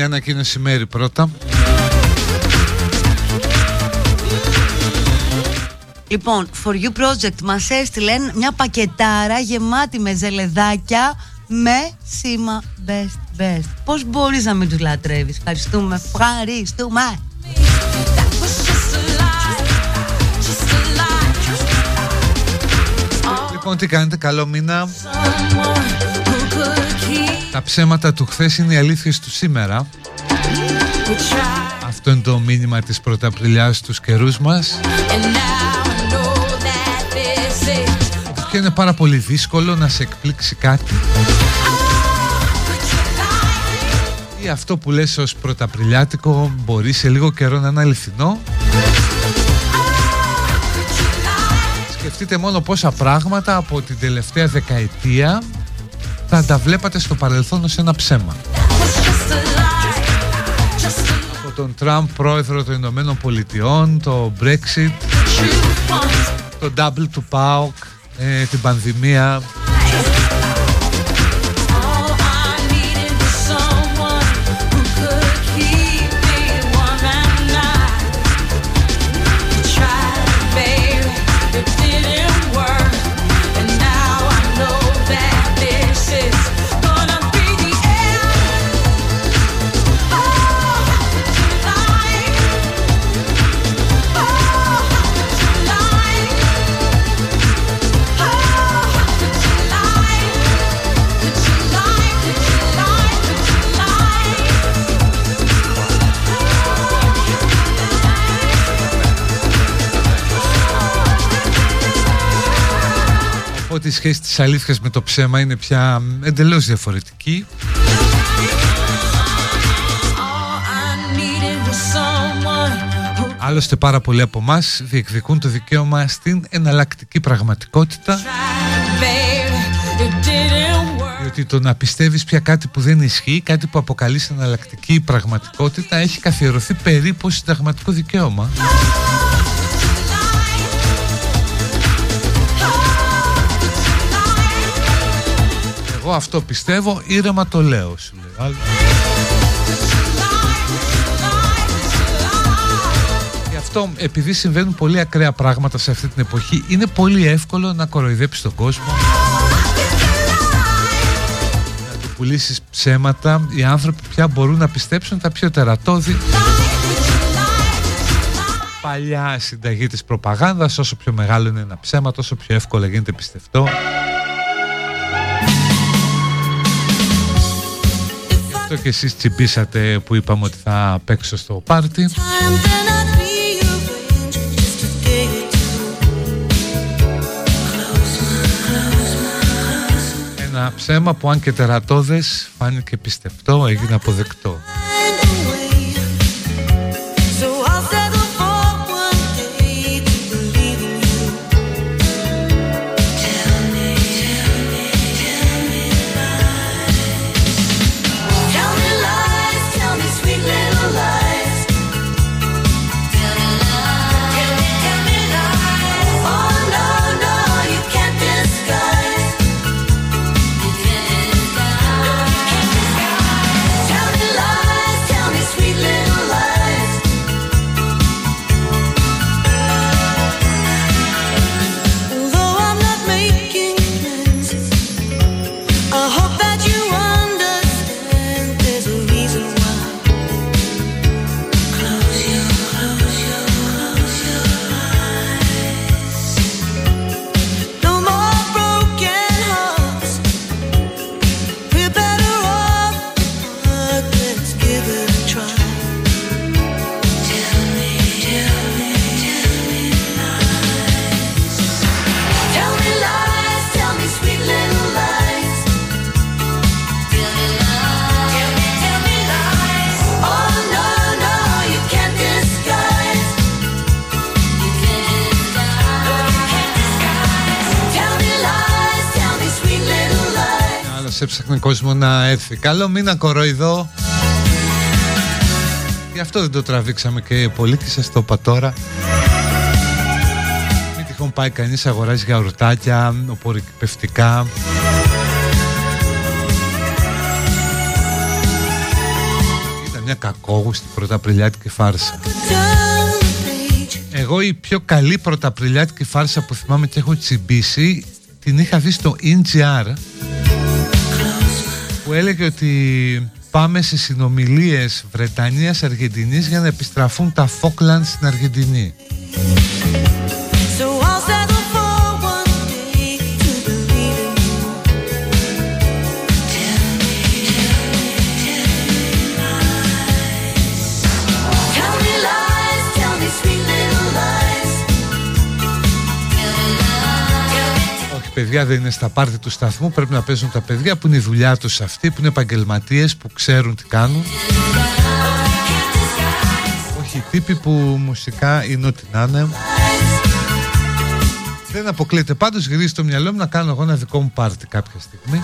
Μια ανακοίνωση μέρη πρώτα. Λοιπόν, For You Project μας έστειλεν μια πακετάρα γεμάτη με ζελεδάκια με σήμα Best Best. Πώς μπορείς να μην τους λατρεύεις; Ευχαριστούμε, ευχαριστούμε. Λοιπόν, τι κάνετε, καλό μήνα. Τα ψέματα του χθες είναι οι αλήθειες του σήμερα. Αυτό είναι το μήνυμα της πρωταπριλιάς στους καιρούς μας. Και είναι πάρα πολύ δύσκολο να σε εκπλήξει κάτι. Ή αυτό που λες ως πρωταπριλιάτικο μπορεί σε λίγο καιρό να είναι αληθινό. Σκεφτείτε μόνο πόσα πράγματα από την τελευταία δεκαετία θα τα βλέπατε στο παρελθόν ως ένα ψέμα. Από τον Τραμπ πρόεδρο των Ηνωμένων Πολιτειών, το Brexit, το Double του PAOK, ε, την πανδημία, η σχέση της αλήθειας με το ψέμα είναι πια εντελώς διαφορετική. Άλλωστε πάρα πολλοί από εμάς διεκδικούν το δικαίωμα στην εναλλακτική πραγματικότητα ότι το να πιστεύεις πια κάτι που δεν ισχύει, κάτι που αποκαλείς εναλλακτική πραγματικότητα έχει καθιερωθεί περίπου συνταγματικό δικαίωμα. Εγώ αυτό πιστεύω, ήρεμα το λέω σου λέει. Γι' αυτό επειδή συμβαίνουν πολύ ακραία πράγματα σε αυτή την εποχή είναι πολύ εύκολο να κοροϊδέψεις τον κόσμο. Να του πουλήσεις ψέματα. Οι άνθρωποι πια μπορούν να πιστέψουν τα πιο τερατώδη. Παλιά συνταγή της προπαγάνδας όσο πιο μεγάλο είναι ένα ψέμα τόσο πιο εύκολα γίνεται πιστευτό αυτό και εσείς τσιμπήσατε που είπαμε ότι θα παίξω στο πάρτι. Ένα ψέμα που αν και τερατώδες φάνηκε πιστευτό έγινε αποδεκτό κόσμο να έρθει. Καλό μήνα κοροϊδό. Γι' αυτό δεν το τραβήξαμε και πολύ και σας το είπα τώρα. Μην τυχόν πάει κανείς αγοράζει γιαουρτάκια, οπορικπευτικά. Ήταν μια κακόγουστη πρωταπριλιάτικη φάρσα. Εγώ η πιο καλή πρωταπριλιάτικη φάρσα που θυμάμαι και έχω τσιμπήσει την είχα δει στο NGR που έλεγε ότι πάμε σε συνομιλίες Βρετανίας-Αργεντινής για να επιστραφούν τα Φόκλαντ στην Αργεντινή. Παιδιά δεν είναι στα πάρτι του σταθμού Πρέπει να παίζουν τα παιδιά που είναι η δουλειά τους αυτή Που είναι επαγγελματίες, που ξέρουν τι κάνουν. Όχι οι τύποι που μουσικά είναι ό,τι να είναι. Δεν αποκλείεται. Πάντως γυρίζει το μυαλό μου να κάνω εγώ ένα δικό μου πάρτι κάποια στιγμή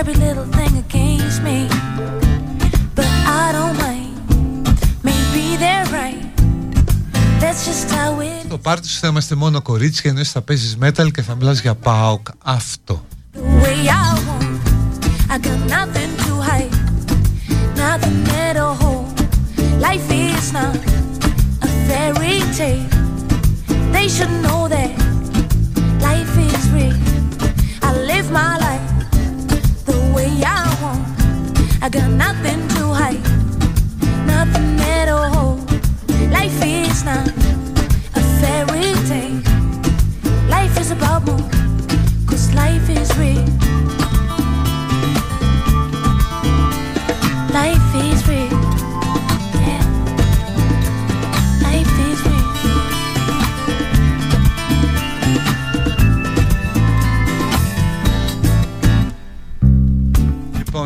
every little thing against me. But I don't mind. Maybe they're right. That's just how it Στο πάρτι σου θα είμαστε μόνο κορίτσια ενώ θα παίζεις metal και θα μιλάς για ΠΑΟΚ. Αυτό. The way I want, I got nothing to hide, nothing at all. Life is not fairy tale. They should know I got nothing to hide, nothing at all. Life is not a fairy tale. Life is about more.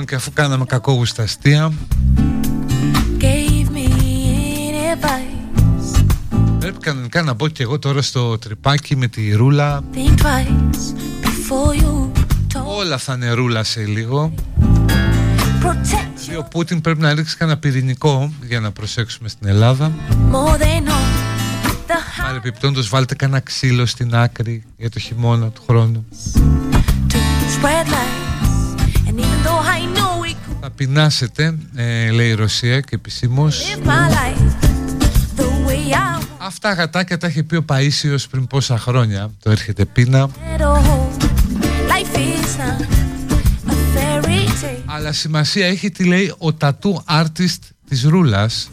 Και αφού κάναμε κακόγουστα αστεία. Πρέπει κανονικά να μπω και εγώ τώρα στο τρυπάκι με τη ρούλα. Όλα θα είναι ρούλα σε λίγο. Ο Πούτιν πρέπει να ρίξει κανένα πυρηνικό για να προσέξουμε στην Ελλάδα. Παρεπιπτόντως βάλτε κανένα ξύλο στην άκρη για το χειμώνα του χρόνου Θα πεινάσετε, ε, λέει η Ρωσία και επισήμως. Αυτά γατάκια τα έχει πει ο Παΐσιος πριν πόσα χρόνια. Το έρχεται πείνα. Αλλά σημασία έχει τι λέει ο τατού artist της Ρούλας.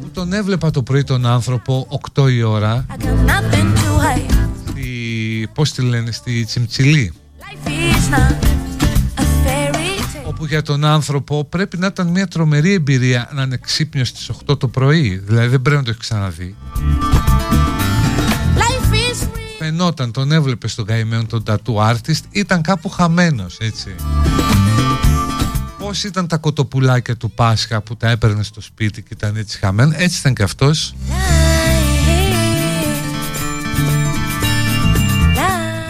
Που τον έβλεπα το πρωί τον άνθρωπο 8 η ώρα. Στη, Πώς τη λένε, στη Τσιμτσιλή όπου για τον άνθρωπο πρέπει να ήταν μια τρομερή εμπειρία να είναι ξύπνιος στις 8 το πρωί. Δηλαδή δεν πρέπει να το έχεις ξαναδεί. Φαινόταν, τον έβλεπες στον καημένο τον tattoo artist ήταν κάπου χαμένος έτσι. Πώς ήταν τα κοτοπουλάκια του Πάσχα που τα έπαιρνε στο σπίτι και ήταν έτσι χαμένο έτσι ήταν και αυτός.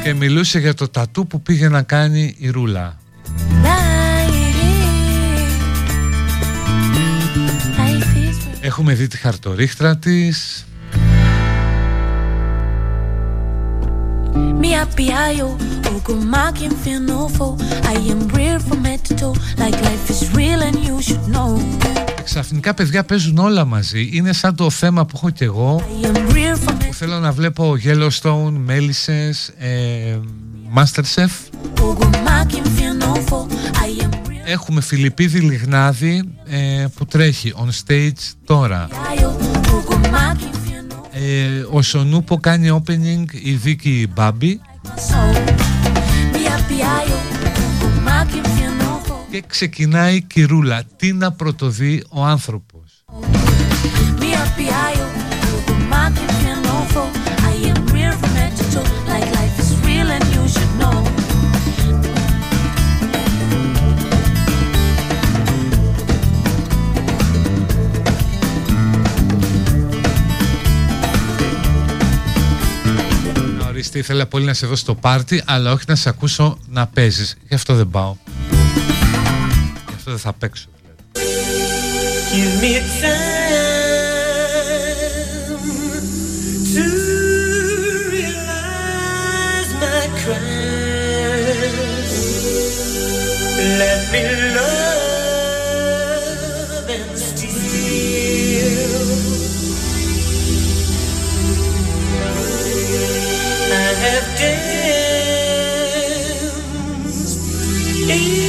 Και μιλούσε για το τατού που πήγε να κάνει η Ρούλα Έχουμε δει τη χαρτορίχτρα της. Mi abbiaio, ma che inferno fo I am real from head to toe Like life is real and you should know. Ξαφνικά παιδιά παίζουν όλα μαζί. Είναι σαν το θέμα που έχω κι εγώ Που θέλω να βλέπω Yellowstone, Μέλισσες ε, Masterchef Έχουμε Φιλιππίδη Λιγνάδη ε, που τρέχει on stage τώρα. Ε, ο Σονούπο κάνει opening η Δίκη Μπάμπη. Και ξεκινάει η Κυρούλα. Τι να πρωτοδεί ο άνθρωπος οριστεί, ήθελα πολύ να σε δω στο πάρτι, αλλά όχι να σε ακούσω να παίζεις. Γι' αυτό δεν πάω. Γι' αυτό δεν θα παίξω. Δηλαδή. Let me Hey.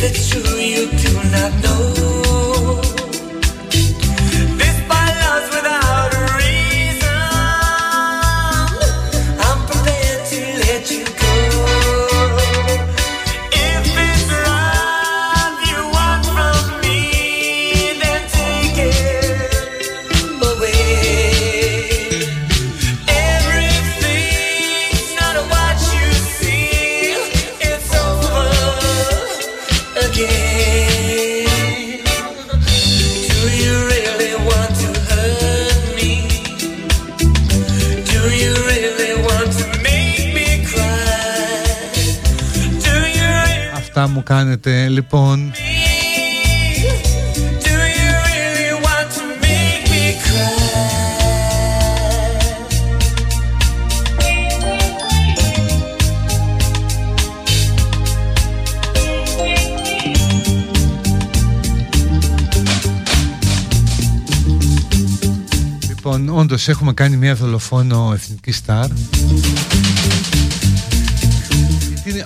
if it's true you do not know. Κάνετε λοιπόν; Λοιπόν, όντως έχουμε κάνει μια δολοφόνο εθνικής στάρ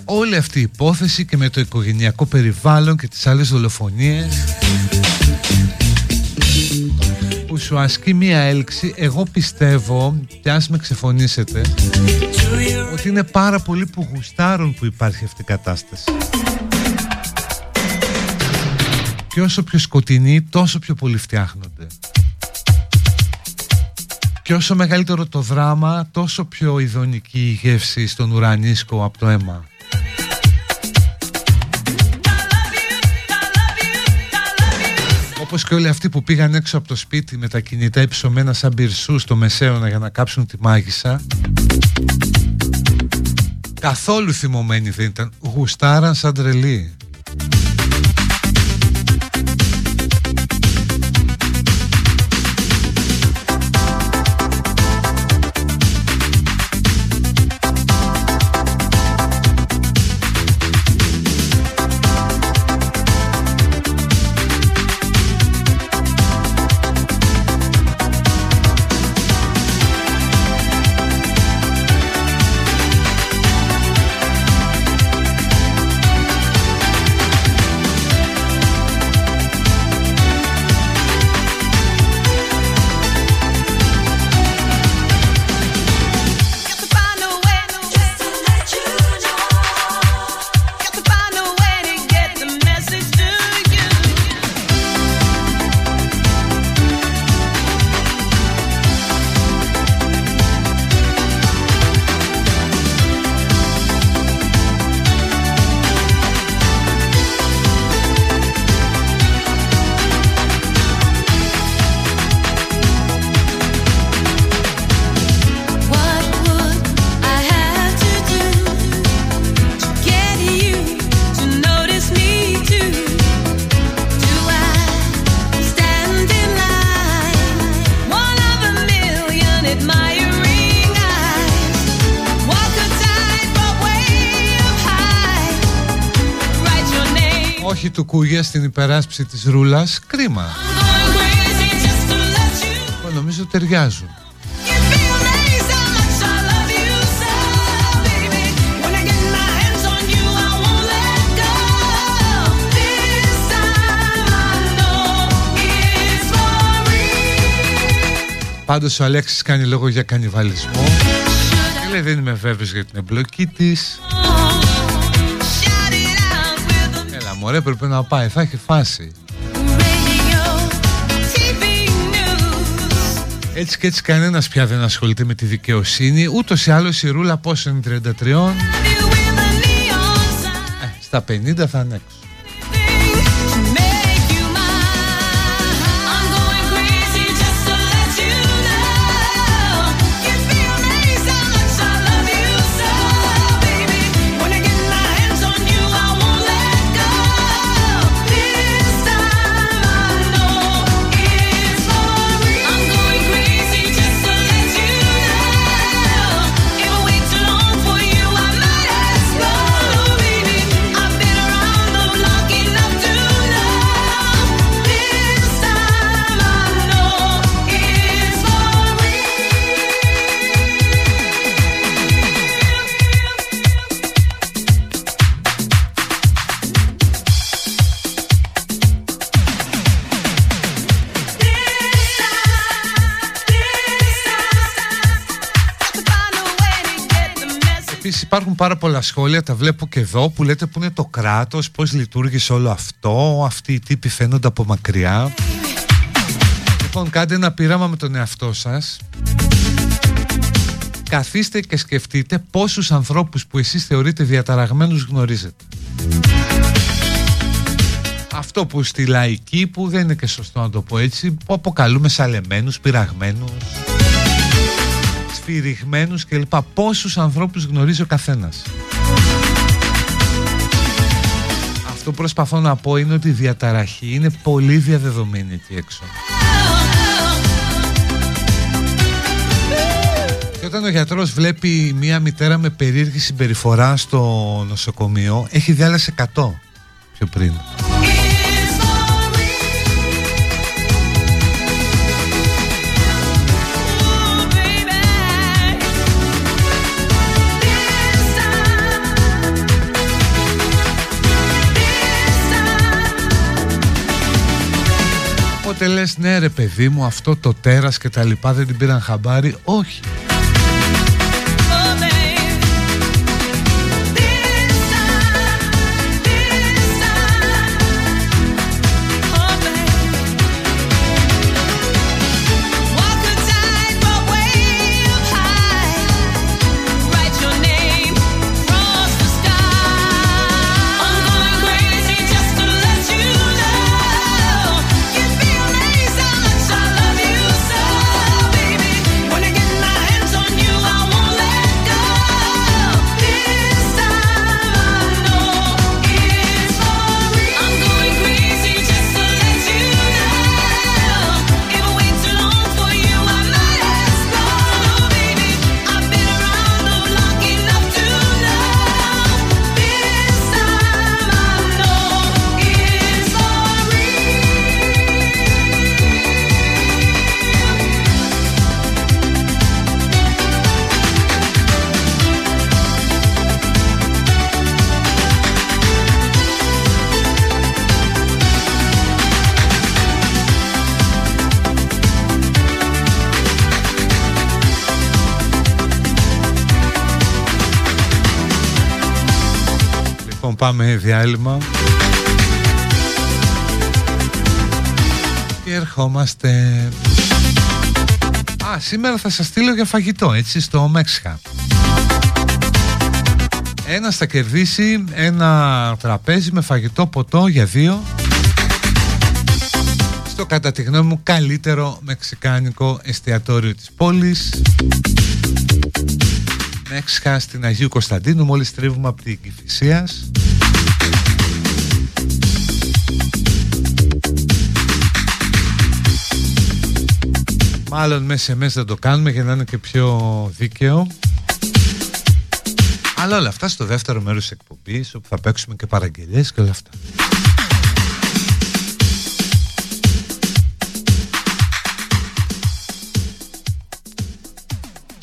είναι όλη αυτή η υπόθεση και με το οικογενειακό περιβάλλον και τις άλλες δολοφονίες. Που σου ασκεί μία έλξη εγώ πιστεύω και ας με ξεφωνήσετε ότι είναι πάρα πολύ που γουστάρουν που υπάρχει αυτή η κατάσταση. Και όσο πιο σκοτεινή τόσο πιο πολύ φτιάχνονται. Και όσο μεγαλύτερο το δράμα, τόσο πιο ειδονική η γεύση στον ουρανίσκο από το αίμα. Όπως και όλοι αυτοί που πήγαν έξω από το σπίτι με τα κινητά υψωμένα σαν πυρσούς στο μεσαίωνα για να κάψουν τη μάγισσα Καθόλου θυμωμένοι δεν ήταν, γουστάραν σαν τρελοί στην υπεράσπιση της ρούλας κρίμα. Νομίζω ταιριάζουν. Πάντως ο Αλέξης κάνει λόγο για κανιβαλισμό. Και λέει δεν είμαι βέβαιος για την εμπλοκή της μωρέ πρέπει να πάει, θα έχει φάση. Έτσι και έτσι κανένας πια δεν ασχολείται με τη δικαιοσύνη. Ούτως ή άλλως η ρούλα πόσο είναι 33 ε, Στα 50 θα είναι έξω υπάρχουν πάρα πολλά σχόλια, τα βλέπω και εδώ, που λέτε που είναι το κράτος, πώς λειτουργήσε όλο αυτό, αυτοί οι τύποι φαίνονται από μακριά. Λοιπόν, κάντε ένα πείραμα με τον εαυτό σας. Καθίστε και σκεφτείτε πόσους ανθρώπους που εσείς θεωρείτε διαταραγμένους γνωρίζετε. Αυτό που στη λαϊκή, που δεν είναι και σωστό να το πω έτσι, που αποκαλούμε σαλεμένους, πειραγμένους σφυριγμένους λοιπά Πόσους ανθρώπους γνωρίζει ο καθένας. Αυτό που προσπαθώ να πω είναι ότι η διαταραχή είναι πολύ διαδεδομένη εκεί έξω. Και όταν ο γιατρός βλέπει μία μητέρα με περίεργη συμπεριφορά στο νοσοκομείο, έχει διάλεσει 100 πιο πριν. Οπότε λες ναι ρε παιδί μου αυτό το τέρας και τα λοιπά δεν την πήραν χαμπάρι Όχι διάλειμμα. Και ερχόμαστε. Α, σήμερα θα σας στείλω για φαγητό, έτσι, στο Μέξικα Ένα θα κερδίσει ένα τραπέζι με φαγητό ποτό για δύο. Στο κατά τη γνώμη μου καλύτερο μεξικάνικο εστιατόριο της πόλης. Μέξικα στην Αγίου Κωνσταντίνου μόλις τρίβουμε από την Κηφισίας Μάλλον μέσα σε θα το κάνουμε για να είναι και πιο δίκαιο. Αλλά όλα αυτά στο δεύτερο μέρος της εκπομπής όπου θα παίξουμε και παραγγελίες και όλα αυτά.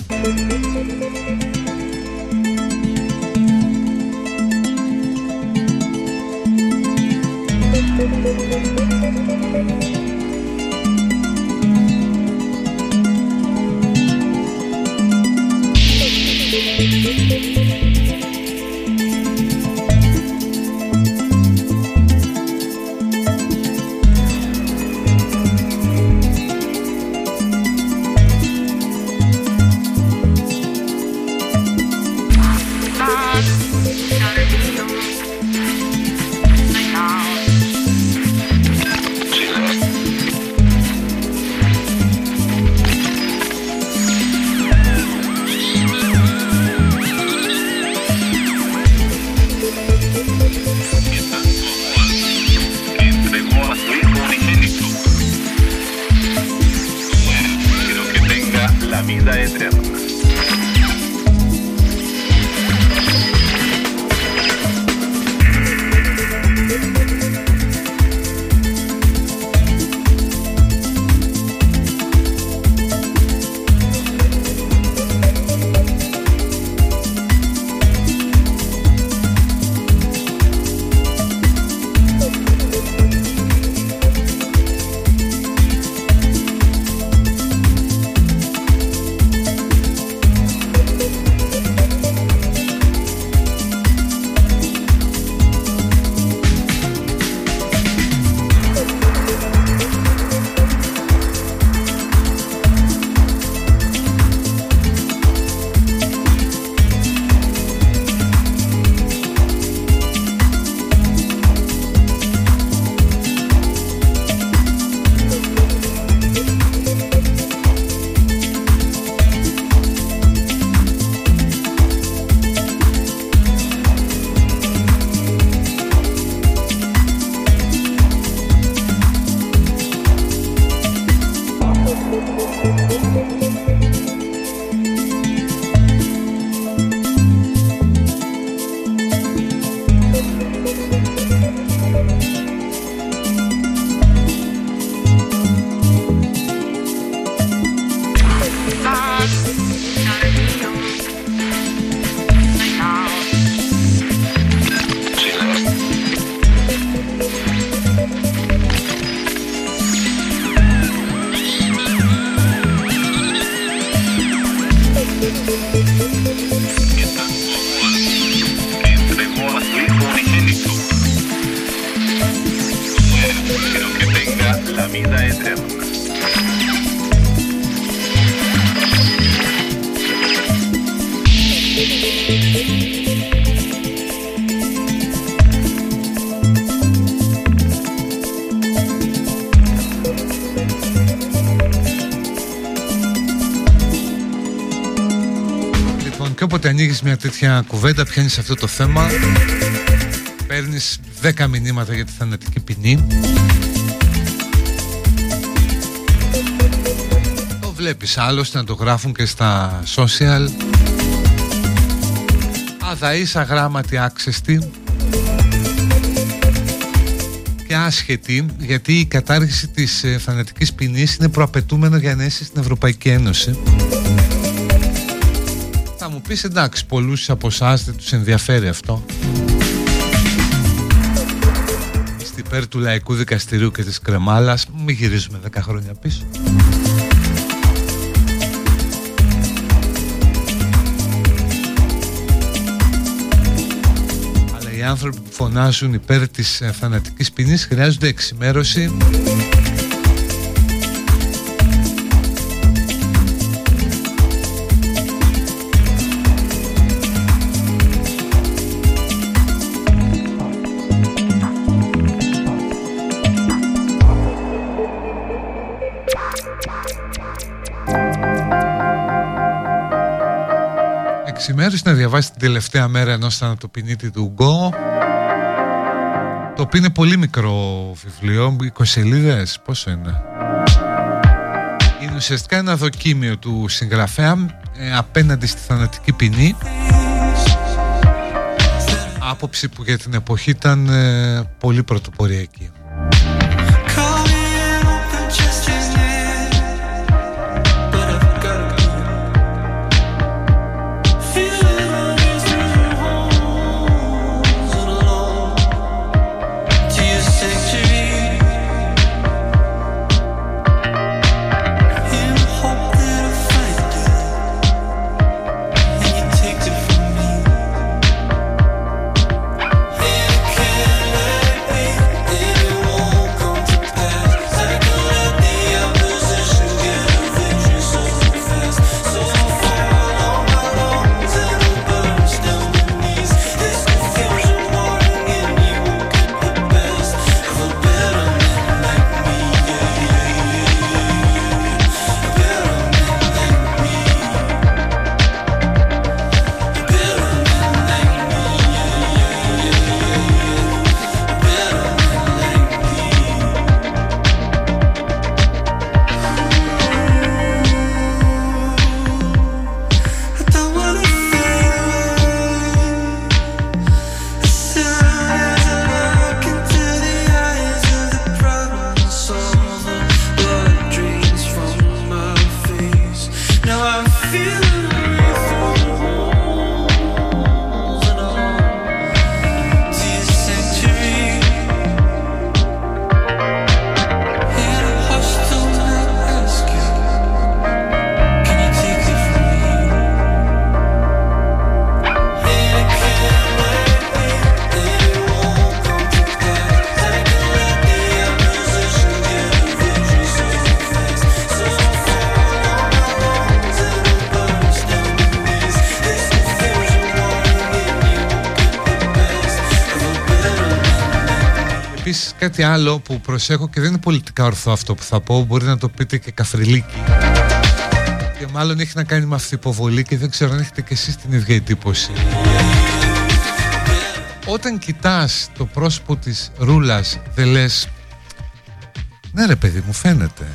thank ανοίγει μια τέτοια κουβέντα, πιάνεις αυτό το θέμα, παίρνεις 10 μηνύματα για τη θανατική ποινή. Το βλέπεις άλλωστε να το γράφουν και στα social. Αδαείς αγράμματοι άξεστη. Και άσχετη γιατί η κατάργηση της ε, θανατικής ποινής είναι προαπαιτούμενο για να στην Ευρωπαϊκή Ένωση. μου πεις εντάξει πολλούς από εσάς δεν τους ενδιαφέρει αυτό. Στην υπέρ του Λαϊκού Δικαστηρίου και της Κρεμάλας. Μην γυρίζουμε 10 χρόνια πίσω. Αλλά οι άνθρωποι που φωνάζουν υπέρ της ε, θανατικής ποινής χρειάζονται εξημέρωση μέρες να διαβάσει την τελευταία μέρα ενός θανατοπινίτη του Γκο το οποίο είναι πολύ μικρό βιβλίο 20 σελίδες πόσο είναι; Είναι ουσιαστικά ένα δοκίμιο του συγγραφέα ε, απέναντι στη θανατική ποινή. Άποψη που για την εποχή ήταν ε, πολύ πρωτοποριακή κάτι άλλο που προσέχω και δεν είναι πολιτικά ορθό αυτό που θα πω, μπορεί να το πείτε και καφριλίκι. Και μάλλον έχει να κάνει με αυτή υποβολή και δεν ξέρω αν έχετε και εσείς την ίδια εντύπωση. Όταν κοιτάς το πρόσωπο της Ρούλας δεν λες Ναι ρε παιδί μου φαίνεται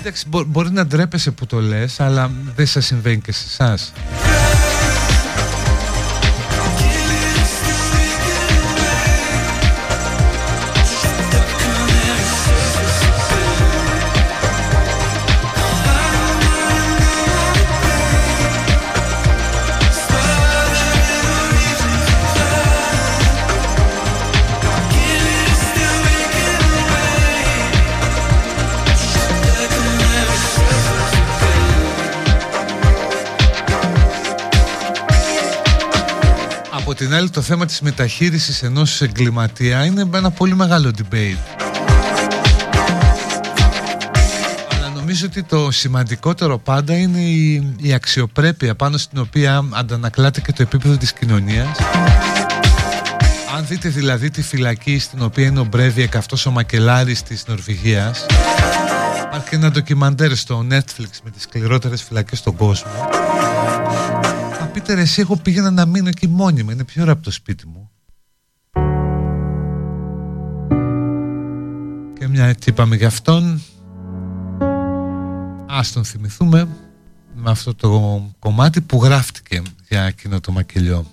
Εντάξει μπορεί να ντρέπεσαι που το λες αλλά δεν σας συμβαίνει και σε εσάς την άλλη το θέμα της μεταχείρισης ενός εγκληματία είναι ένα πολύ μεγάλο debate. Αλλά νομίζω ότι το σημαντικότερο πάντα είναι η, η αξιοπρέπεια πάνω στην οποία αντανακλάται και το επίπεδο της κοινωνίας. Αν δείτε δηλαδή τη φυλακή στην οποία είναι ο Μπρέβιεκ αυτός ο μακελάρης της Νορβηγίας Υπάρχει ένα ντοκιμαντέρ στο Netflix με τις σκληρότερες φυλακές στον κόσμο Θα πείτε ρε εσύ εγώ πήγαινα να μείνω εκεί μόνιμα. Είναι πιο ώρα από το σπίτι μου. Και μια έτσι είπαμε για αυτόν. Ας τον θυμηθούμε με αυτό το κομμάτι που γράφτηκε για εκείνο το μακελιό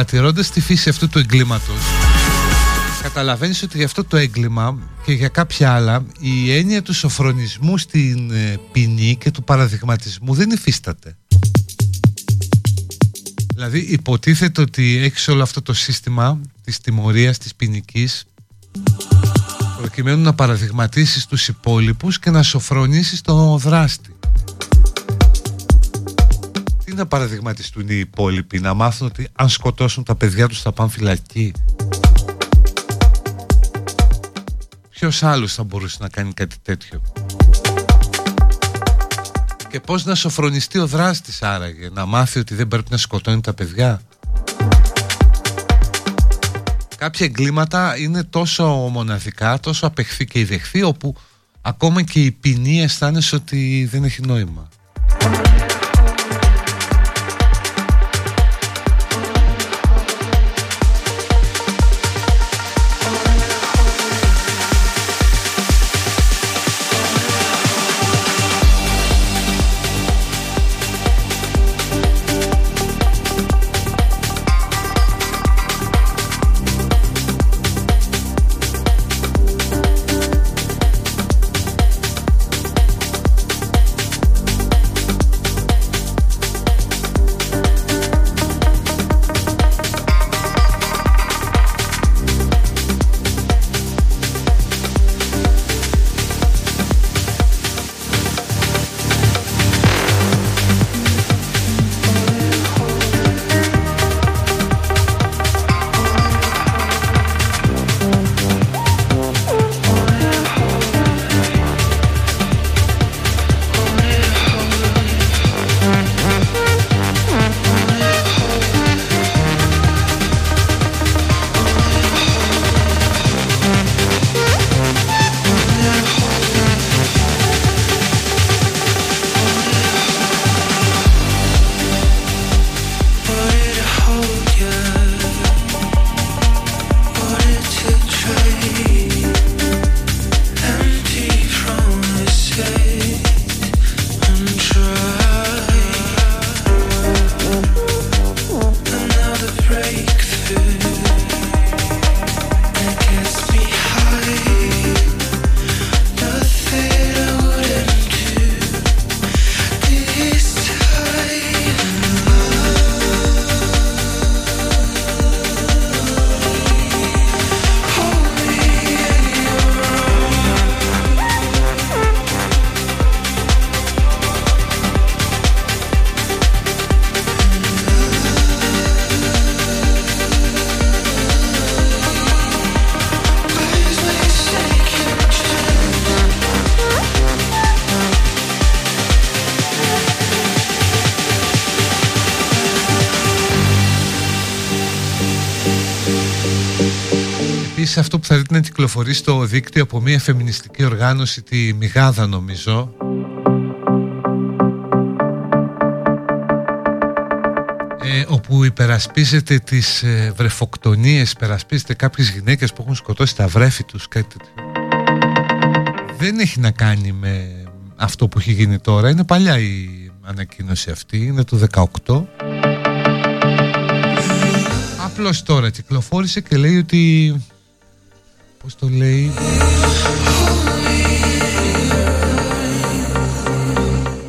παρατηρώντας τη φύση αυτού του εγκλήματος καταλαβαίνεις ότι για αυτό το έγκλημα και για κάποια άλλα η έννοια του σοφρονισμού στην ε, ποινή και του παραδειγματισμού δεν υφίσταται. Δηλαδή υποτίθεται ότι έχεις όλο αυτό το σύστημα της τιμωρίας, της ποινικής προκειμένου να παραδειγματίσεις τους υπόλοιπους και να σοφρονήσεις τον δράστη. Τι να παραδειγματιστούν οι υπόλοιποι, να μάθουν ότι αν σκοτώσουν τα παιδιά τους θα πάνε φυλακή. Ποιος άλλος θα μπορούσε να κάνει κάτι τέτοιο; Και πώς να σοφρονιστεί ο δράστης άραγε, να μάθει ότι δεν πρέπει να σκοτώνει τα παιδιά; Κάποια εγκλήματα είναι τόσο μοναδικά, τόσο απεχθή και ιδεχθή, όπου ακόμα και η ποινή αισθάνεσαι ότι δεν έχει νόημα. Κυκλοφορεί στο δίκτυο από μια φεμινιστική οργάνωση τη Μιγάδα νομίζω. Ε, όπου υπερασπίζεται τις ε, βρεφοκτονίες υπερασπίζεται κάποιες γυναίκες που έχουν σκοτώσει τα βρέφη τους κάτι δεν έχει να κάνει με αυτό που έχει γίνει τώρα. Είναι παλιά η ανακοίνωση αυτή είναι του 18 Απλώς τώρα κυκλοφόρησε και λέει ότι Πώς το λέει.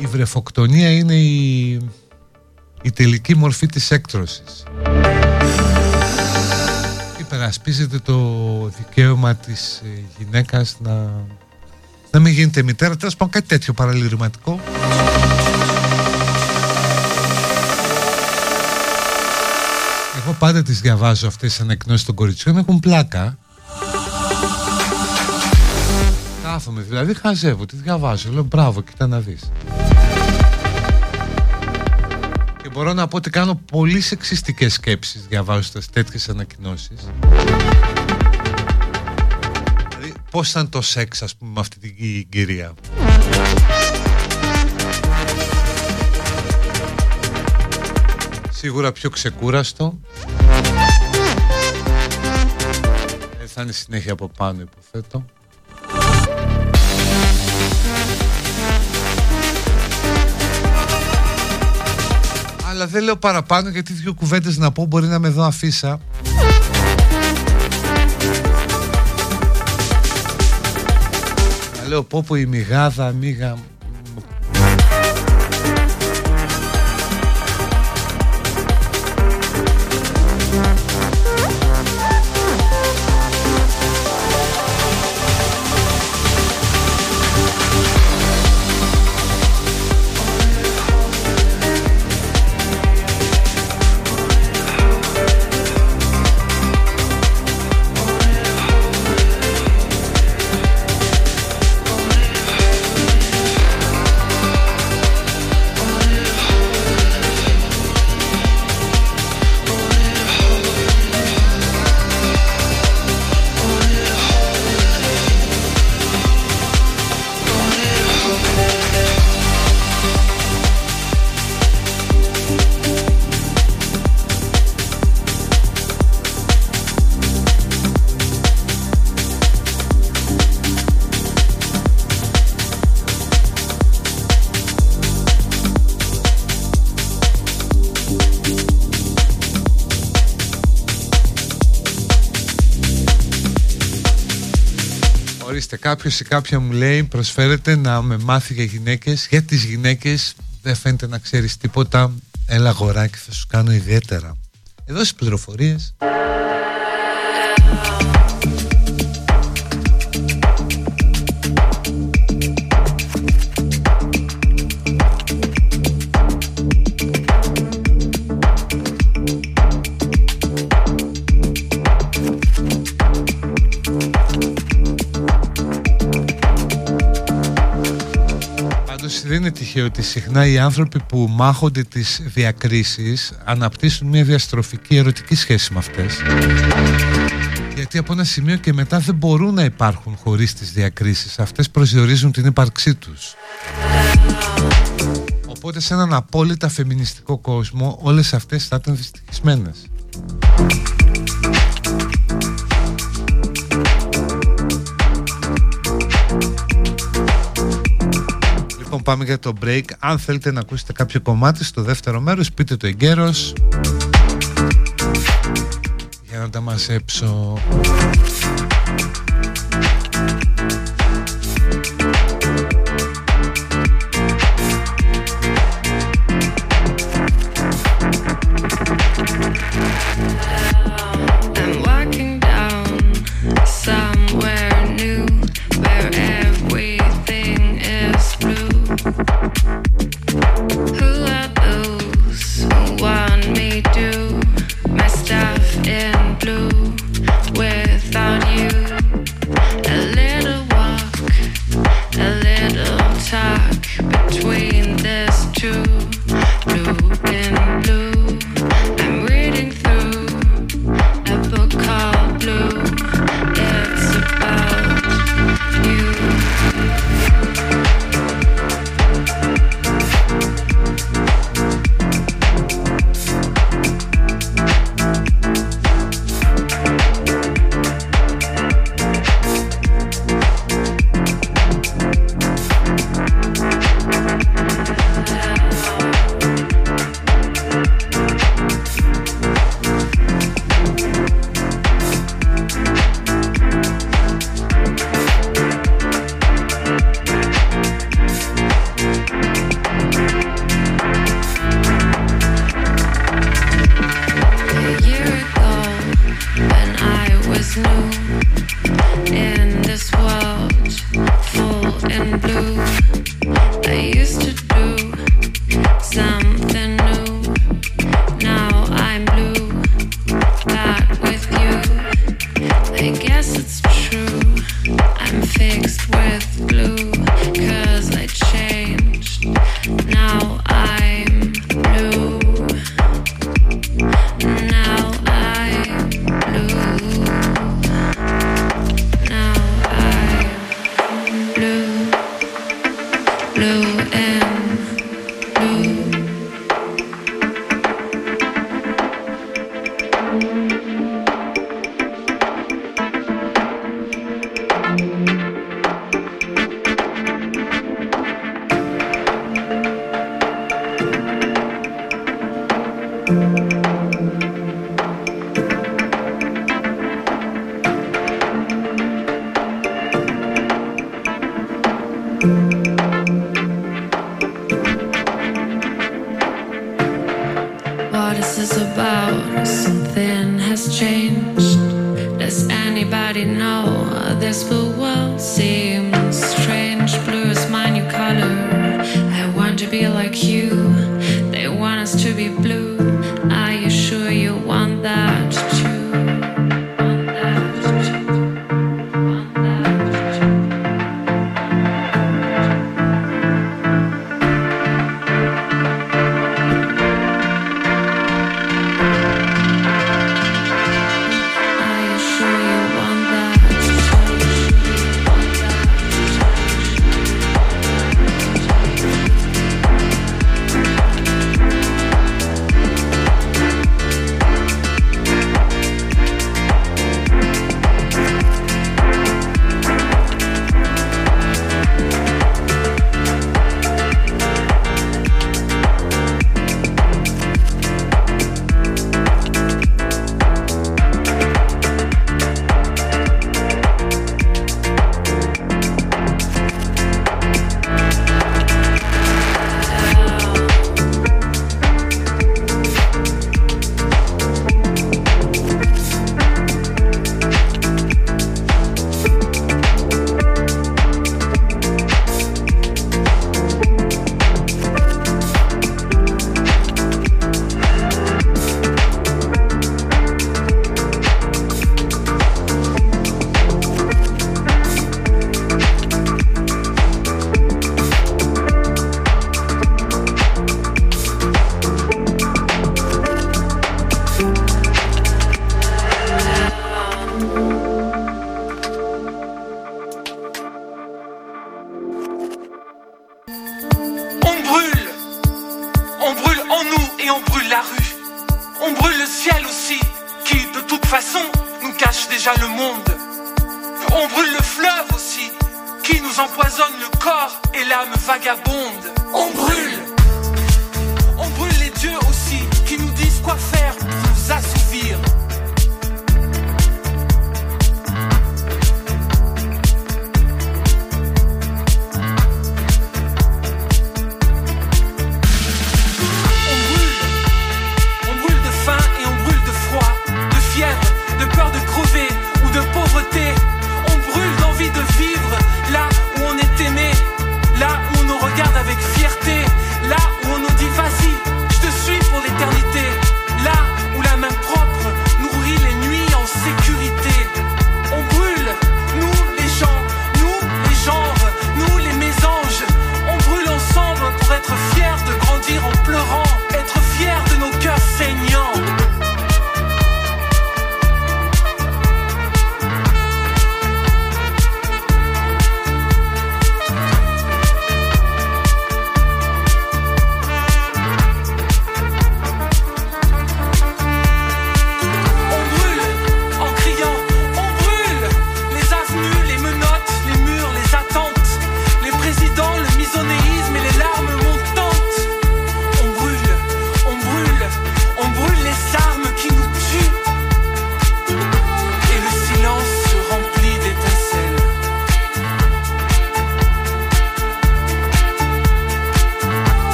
Η βρεφοκτονία είναι η, η τελική μορφή της έκτρωσης. Υπερασπίζεται το δικαίωμα της ε, γυναίκας να, να μην γίνεται μητέρα. Τέλος πάντων κάτι τέτοιο παραλυρηματικό Εγώ πάντα τις διαβάζω αυτές τις ανακοινώσεις των κοριτσιών. Έχουν πλάκα Κάθομαι δηλαδή, χαζεύω, τη διαβάζω. Λέω μπράβο, κοίτα να δεις. Και μπορώ να πω ότι κάνω πολύ σεξιστικές σκέψεις διαβάζοντας τέτοιες ανακοινώσεις. Δηλαδή, πώς ήταν το σεξ, ας πούμε, με αυτή την κυρία. Σίγουρα πιο ξεκούραστο. Δεν θα είναι συνέχεια από πάνω, υποθέτω. Αλλά δεν λέω παραπάνω γιατί δύο κουβέντες να πω μπορεί να με δω αφίσα. Λέω πω πω η μηγάδα, μίγα κάποιος ή κάποια μου λέει προσφέρεται να με μάθει για γυναίκες για τις γυναίκες δεν φαίνεται να ξέρεις τίποτα. Έλα αγοράκι θα σου κάνω ιδιαίτερα. Εδώ στις πληροφορίες δεν είναι τυχαίο ότι συχνά οι άνθρωποι που μάχονται τις διακρίσεις αναπτύσσουν μια διαστροφική ερωτική σχέση με αυτές. Γιατί από ένα σημείο και μετά δεν μπορούν να υπάρχουν χωρίς τις διακρίσεις. Αυτές προσδιορίζουν την ύπαρξή τους. Οπότε σε έναν απόλυτα φεμινιστικό κόσμο όλες αυτές θα ήταν δυστυχισμένες Λοιπόν πάμε για το break. Αν θέλετε να ακούσετε κάποιο κομμάτι στο δεύτερο μέρος Πείτε το εγκαίρος. Για να τα μαζέψω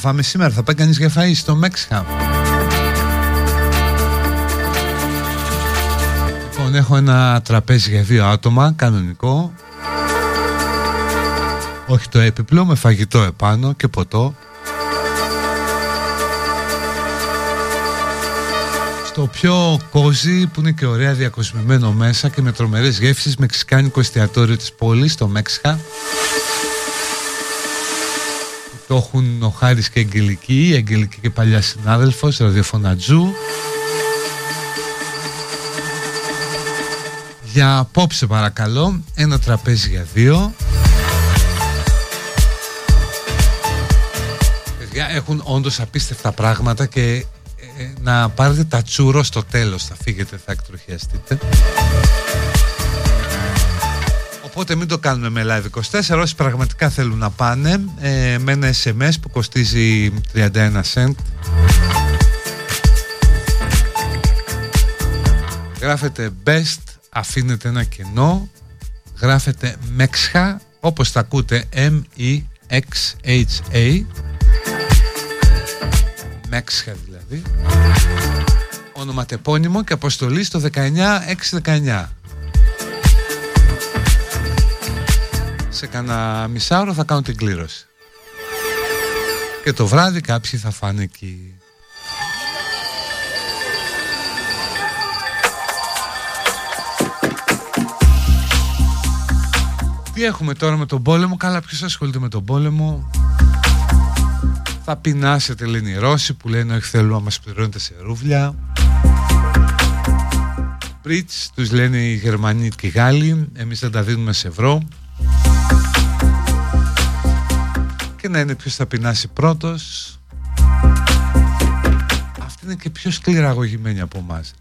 φάμε σήμερα, θα πάει κανείς για φαΐ στο Μέξιχα. Λοιπόν, έχω ένα τραπέζι για δύο άτομα, κανονικό. Όχι το έπιπλο, με φαγητό επάνω και ποτό. Στο πιο κόζι που είναι και ωραία διακοσμημένο μέσα και με τρομερές γεύσεις μεξικάνικο εστιατόριο της πόλης, το Μέξιχα. Το έχουν ο Χάρης και η Αγγελική, η Αγγελική και παλιά συνάδελφος, ραδιοφωνατζού. Για απόψε παρακαλώ, ένα τραπέζι για δύο. Παιδιά έχουν όντως απίστευτα πράγματα και ε, να πάρετε τα τσούρο στο τέλος, θα φύγετε, θα εκτροχιαστείτε. Οπότε μην το κάνουμε με live 24 όσοι πραγματικά θέλουν να πάνε ε, με ένα SMS που κοστίζει 31 cent. Γράφετε best, αφήνετε ένα κενό. Γράφετε MEXHA όπως τα ακούτε M-E-X-H-A. MEXHA δηλαδή. Ονοματεπώνυμο και αποστολή στο 19619 σε κανένα μισάωρο θα κάνω την κλήρωση. Και το βράδυ κάποιοι θα φάνε εκεί. Τι έχουμε τώρα με τον πόλεμο, καλά ποιος ασχολείται με τον πόλεμο; Θα πεινάσετε λένε οι Ρώσοι που λένε όχι θέλουμε να μας πληρώνετε σε ρούβλια. Πριτς τους λένε οι Γερμανοί και οι Γάλλοι, εμείς δεν τα δίνουμε σε ευρώ. Και να είναι ποιος θα πεινάσει πρώτος. Αυτή είναι και πιο σκληραγωγημένη από εμάς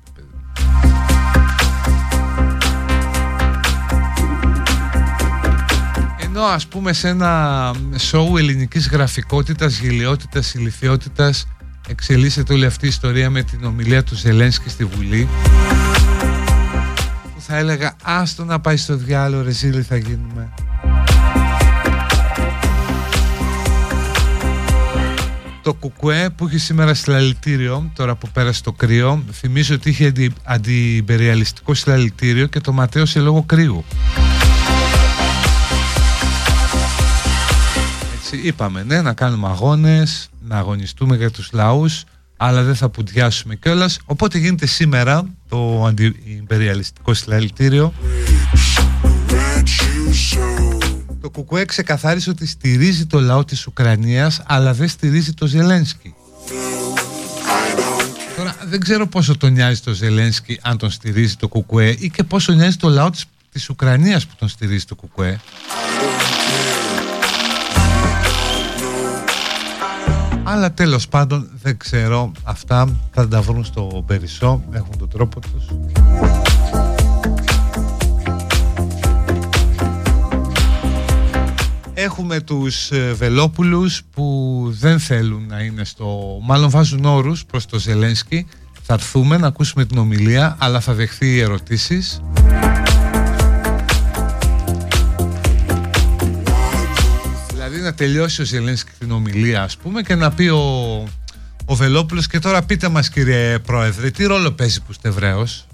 ενώ ας πούμε σε ένα σοου ελληνικής γραφικότητας, γελιότητας, ηλικιότητας εξελίσσεται όλη αυτή η ιστορία με την ομιλία του Ζελένσκι στη Βουλή που θα έλεγα άστο να πάει στο διάλογο ρε θα γίνουμε Το κουκουέ που έχει σήμερα συλλαλητήριο, τώρα που πέρασε το κρύο, θυμίζω ότι είχε αντι, αντιπεριαλιστικό συλλαλητήριο και το ματέωσε λόγω κρύου. Έτσι είπαμε, ναι, να κάνουμε αγώνες, να αγωνιστούμε για τους λαούς, αλλά δεν θα πουντιάσουμε κιόλας. Οπότε γίνεται σήμερα το αντιπεριαλιστικό συλλαλητήριο. Το Κουκουέ ξεκαθάρισε ότι στηρίζει το λαό της Ουκρανίας αλλά δεν στηρίζει το Ζελένσκι. Τώρα δεν ξέρω πόσο τον νοιάζει το Ζελένσκι αν τον στηρίζει το Κουκουέ ή και πόσο νοιάζει το λαό της, της Ουκρανίας που τον στηρίζει το Κουκουέ. Αλλά τέλος πάντων δεν ξέρω αυτά θα τα βρουν στο Περισσό έχουν τον τρόπο τους Έχουμε τους ε, Βελόπουλους που δεν θέλουν να είναι στο... Μάλλον βάζουν όρους προς το Ζελένσκι. Θα έρθουμε να ακούσουμε την ομιλία, αλλά θα δεχθεί ερωτήσεις. Δηλαδή να τελειώσει ο Ζελένσκι την ομιλία ας πούμε και να πει ο, ο Βελόπουλος και τώρα πείτε μας κύριε Πρόεδρε τι ρόλο παίζει που είστε Εβραίος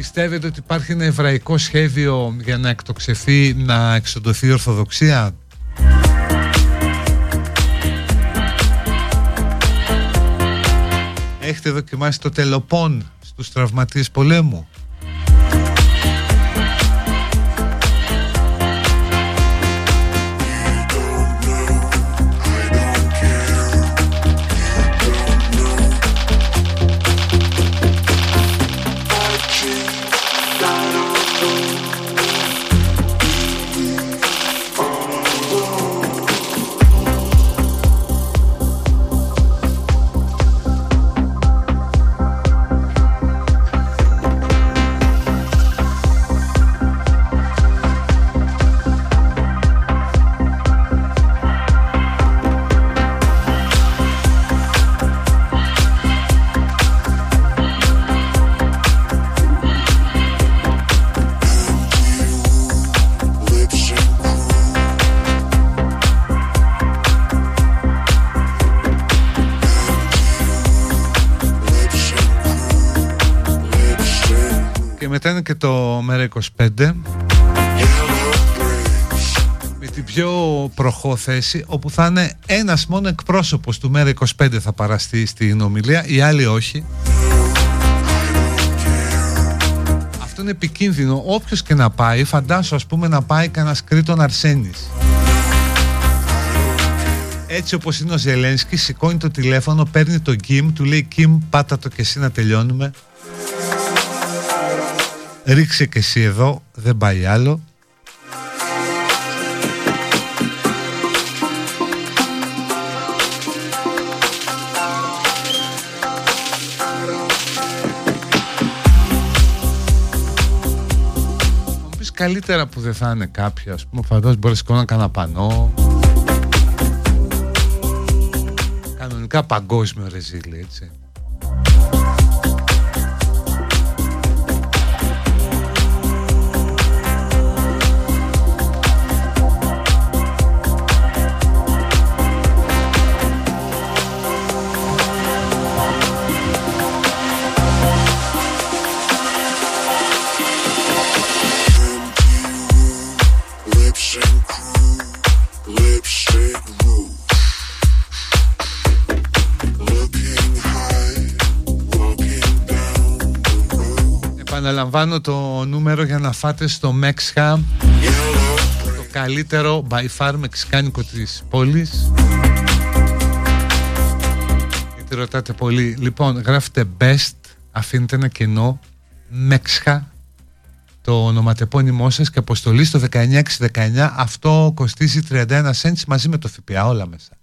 Πιστεύετε ότι υπάρχει ένα εβραϊκό σχέδιο για να εκτοξευθεί, να εξοντωθεί η Ορθοδοξία; Έχετε δοκιμάσει το τελοπών στους τραυματίες πολέμου; Προχώ θέση όπου θα είναι ένας μόνο εκπρόσωπος του Μέρα 25 θα παραστεί στην ομιλία, οι άλλοι όχι. Αυτό είναι επικίνδυνο. Όποιος και να πάει, φαντάσου ας πούμε να πάει κανένας Κρήτον Αρσένης. Έτσι όπως είναι ο Ζελένσκι, σηκώνει το τηλέφωνο, παίρνει το Κιμ, του λέει Κιμ πάτα το και εσύ να τελειώνουμε. Ρίξε και εσύ εδώ, δεν πάει άλλο. Καλύτερα που δεν θα είναι κάποιο, ας πούμε, φαντάζομαι μπορεί να σηκώνει κανένα πανό. Κανονικά παγκόσμιο ρεζίλι, έτσι. Επαναλαμβάνω το νούμερο για να φάτε στο Μεξχα το καλύτερο by far μεξικάνικο της πόλης. Γιατί ρωτάτε πολύ. Λοιπόν γράφετε best αφήνετε ένα κενό Μεξχα το ονοματεπώνυμό σας και αποστολή στο 19619 αυτό κοστίζει 31 cents μαζί με το ΦΠΑ όλα μέσα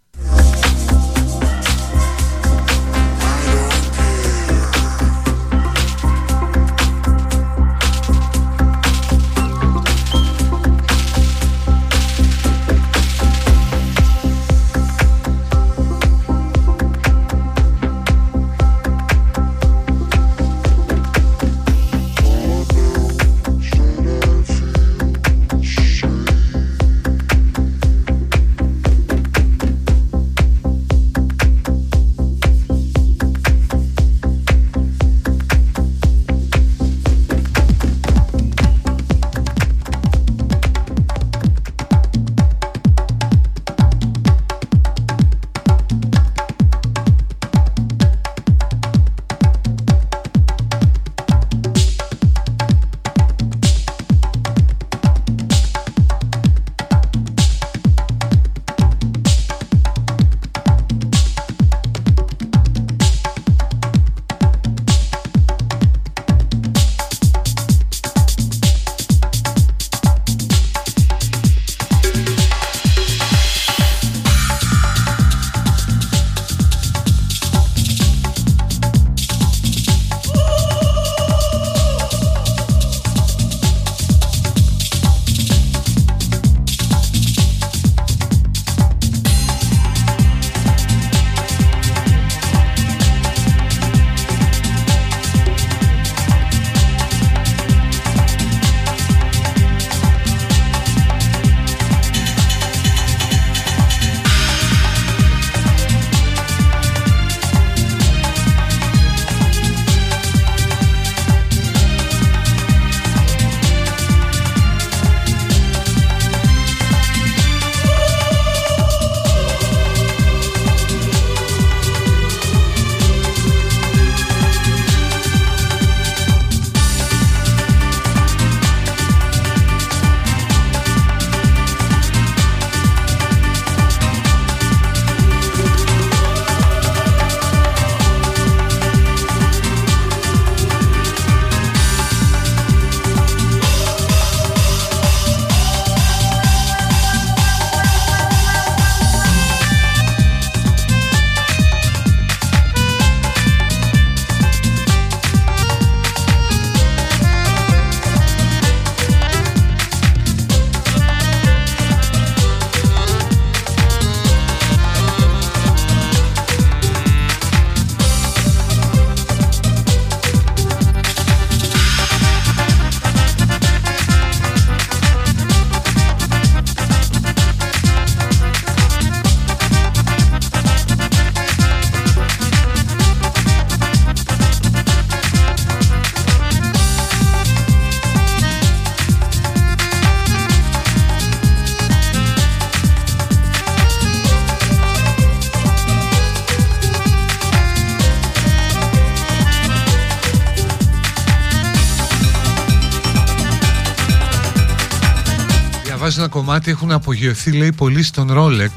διαβάζω ένα κομμάτι έχουν απογειωθεί λέει πολύ στον Rolex.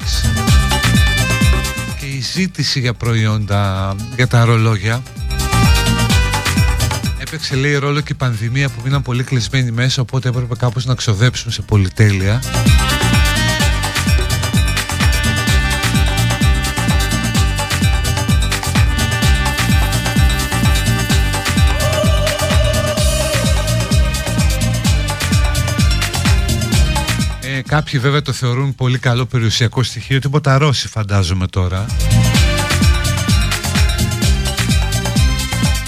Και η ζήτηση για προϊόντα για τα ρολόγια. Έπαιξε λέει ρόλο και η πανδημία που μείναν πολύ κλεισμένοι μέσα οπότε έπρεπε κάπως να ξοδέψουν σε πολυτέλεια Κάποιοι βέβαια το θεωρούν πολύ καλό περιουσιακό στοιχείο, τίποτα Ρώσοι φαντάζομαι τώρα.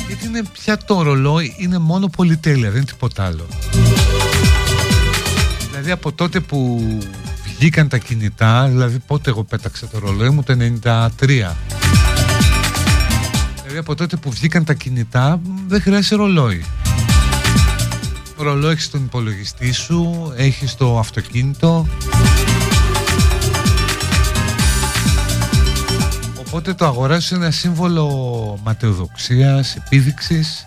Γιατί είναι πια το ρολόι, είναι μόνο πολυτέλεια, δεν είναι τίποτα άλλο. Δηλαδή από τότε που βγήκαν τα κινητά, δηλαδή πότε εγώ πέταξα το ρολόι μου, το 93. Δηλαδή από τότε που βγήκαν τα κινητά δεν χρειάζεται ρολόι ρολό έχεις τον υπολογιστή σου, έχεις το αυτοκίνητο. Οπότε το αγοράζεις ένα σύμβολο ματαιοδοξίας, επίδειξης.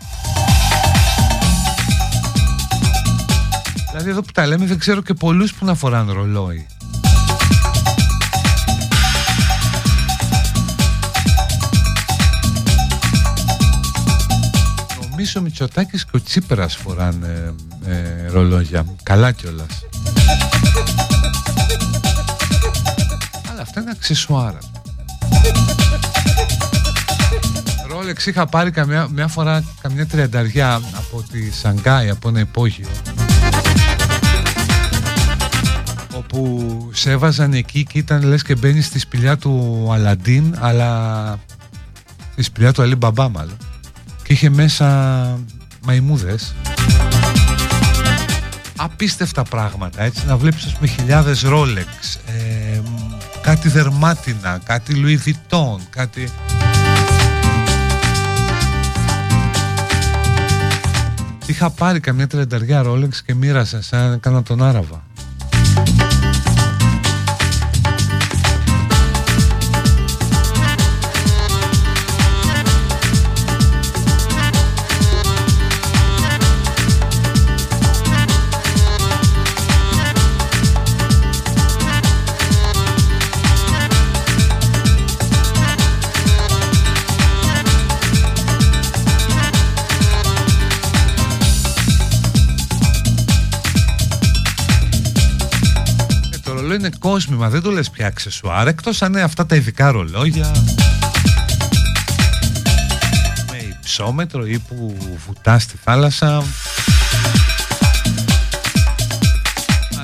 Δηλαδή εδώ που τα λέμε δεν ξέρω και πολλούς που να φοράνε ρολόι. Νομίζω ο Μητσοτάκης και ο Τσίπρας φοράνε ε, ρολόγια. Καλά κιόλας. Αλλά αυτά είναι αξεσουάρα. Ρόλεξ είχα πάρει καμιά, μια φορά καμιά τριανταριά από τη Σανγκάη, από ένα υπόγειο όπου σε έβαζαν εκεί και ήταν λες και μπαίνεις στη σπηλιά του Αλαντίν αλλά στη σπηλιά του Αλή Μπαμπά μάλλον και είχε μέσα μαϊμούδες. Απίστευτα πράγματα έτσι. Να βλέπεις ας πούμε χιλιάδες ρόλεξ ε, κάτι δερμάτινα κάτι λουιδιτών κάτι είχα πάρει καμιά τρενταριά ρόλεξ και μοίρασα σαν να κάνω τον Άραβα κόσμημα, δεν το λες πια αξεσουάρ, εκτός αν είναι αυτά τα ειδικά ρολόγια με υψόμετρο ή που βουτά στη θάλασσα.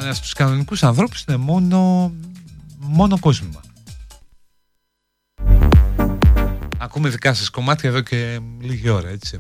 Αλλά στους κανονικούς ανθρώπους είναι μόνο, μόνο κόσμημα. Ακούμε δικά σας κομμάτια εδώ και λίγη ώρα, έτσι.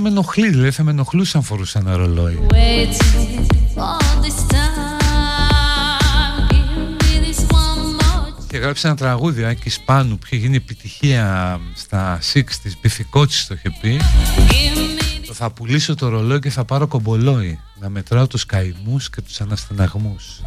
Με ενοχλεί, δηλαδή θα με ενοχλούσε αν φορούσα ένα ρολόι. Και γράψει ένα τραγούδι, Άκη Σπάνου, που είχε γίνει επιτυχία στα 60's, Μπιφικότσης το είχε πει. Θα πουλήσω το ρολόι και θα πάρω κομπολόι, να μετράω τους καημούς και τους αναστεναγμούς.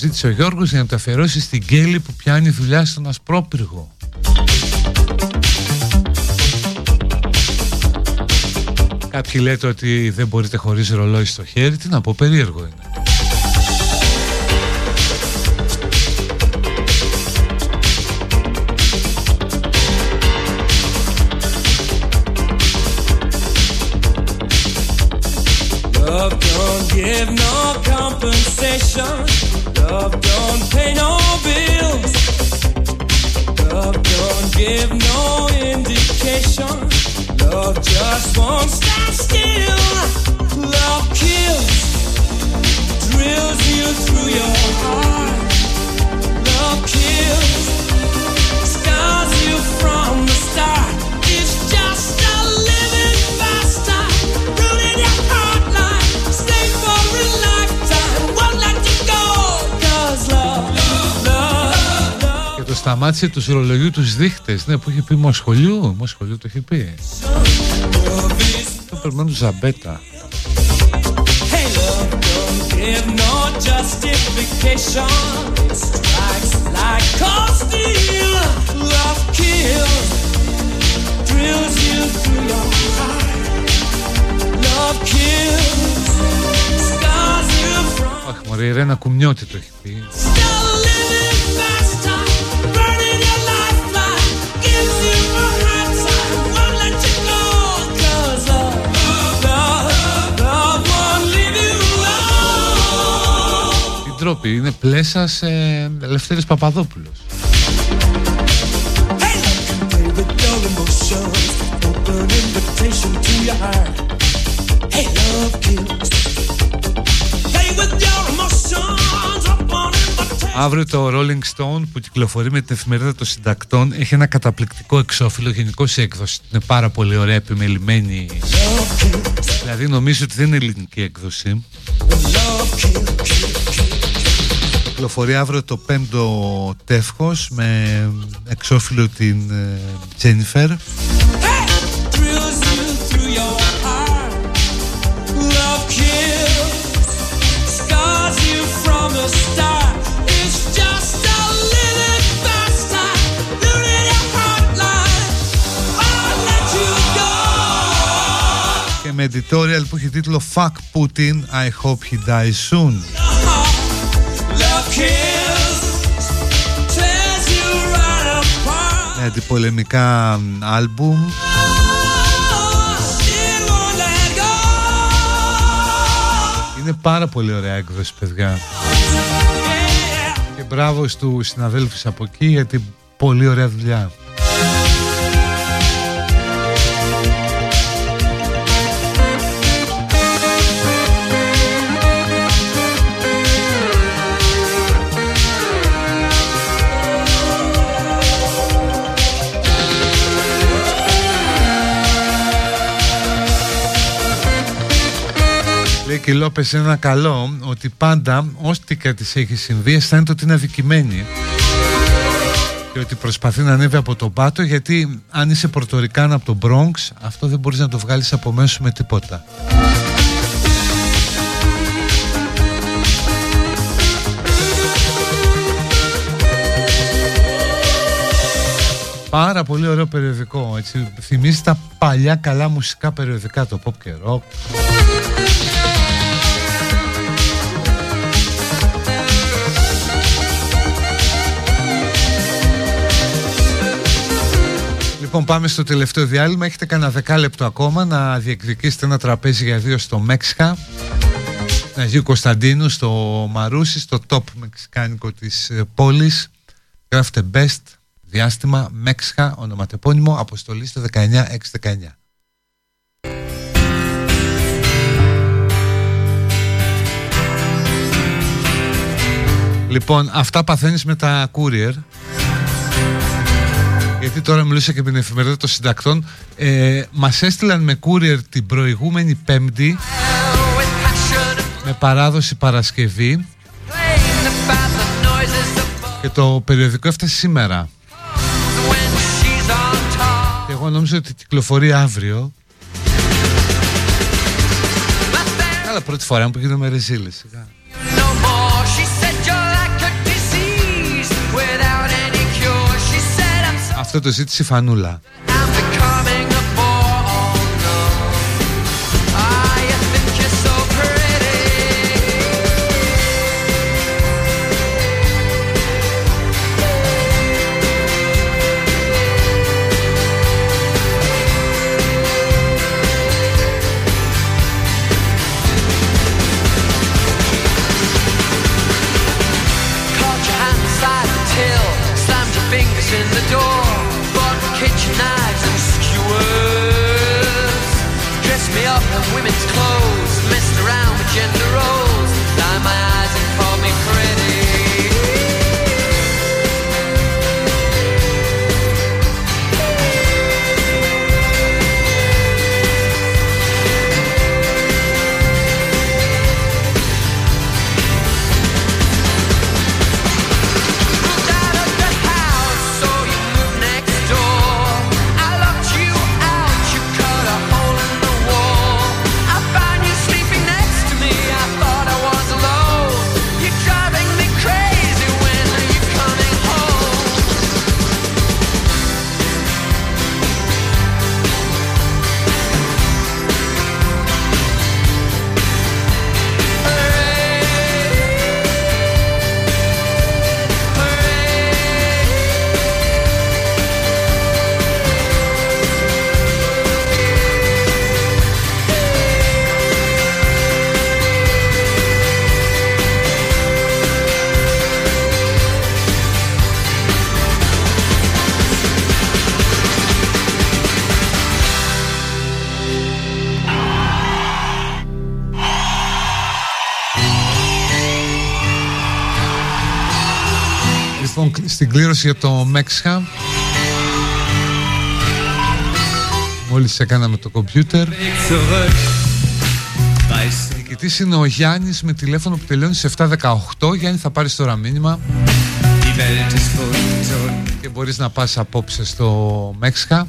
Ζήτησε ο Γιώργος για να το αφιερώσει στην Κέλλη που πιάνει δουλειά στον Ασπρόπυργο. Κάποιοι λέτε ότι δεν μπορείτε χωρίς ρολόι στο χέρι, τι να πω, περίεργο είναι. Σταμάτησε του ρολογιού τους δείχτες. Ναι, που είχε πει Μοσχολιού. Μοσχολιού το είχε πει. Το περιμένω του Ζαμπέτα. Αχ, μωρέ, η Ρένα Κουμιώτη το έχει πει. Ντρόπη. Είναι πλέσας σε Ελευθέρης Παπαδόπουλος. Αύριο το Rolling Stone που κυκλοφορεί με την εφημερίδα των συντακτών έχει ένα καταπληκτικό εξώφυλλο γενικώ έκδοση. Είναι πάρα πολύ ωραία, επιμελημένη. Δηλαδή νομίζω ότι δεν είναι ελληνική έκδοση. Κυκλοφορεί αύριο το πέμπτο τεύχος με εξώφυλλο την Τζένιφερ. Και με editorial που έχει τίτλο Fuck Putin, I hope he dies soon. Με αντιπολεμικά άλμπουμ. Είναι πάρα πολύ ωραία έκδοση παιδιά. Και μπράβο στους συναδέλφους από εκεί για την πολύ ωραία δουλειά Λέει και Λόπες ένα καλό ότι πάντα ό,τι και της έχει συμβεί αισθάνεται ότι είναι αδικημένη και ότι προσπαθεί να ανέβει από τον πάτο γιατί αν είσαι Πορτορικάν από το Bronx αυτό δεν μπορείς να το βγάλεις από μέσω με τίποτα. Πάρα πολύ ωραίο περιοδικό έτσι. Θυμίζει τα παλιά καλά μουσικά περιοδικά το pop και rock Λοιπόν πάμε στο τελευταίο διάλειμμα. Έχετε κανένα δεκάλεπτο ακόμα Να διεκδικήσετε ένα τραπέζι για δύο στο Μέξικα Να Αγίου Κωνσταντίνου στο Μαρούσι Στο top μεξικάνικο της ε, πόλης. Γράφετε best Διάστημα Μέξικα Ονοματεπώνυμο Αποστολή στο 19619 Λοιπόν, αυτά παθαίνεις με τα courier γιατί τώρα μιλούσα και με την εφημερίδα των συντακτών. Ε, μας έστειλαν με courier την προηγούμενη πέμπτη με παράδοση Παρασκευή. Και το περιοδικό έφτασε σήμερα. Και εγώ νόμιζα ότι κυκλοφορεί αύριο. Αλλά πρώτη φορά που γίνομαι ρεζίλη Αυτό το ζήτησε η Φανούλα. Στην κλήρωση για το Μέξιχα Μόλις έκανα με το κομπιούτερ. Νικητής είναι ο Γιάννης με τηλέφωνο που τελειώνει σε 718 Γιάννη θα πάρεις τώρα μήνυμα. Και μπορείς να πας απόψε στο Μέξιχα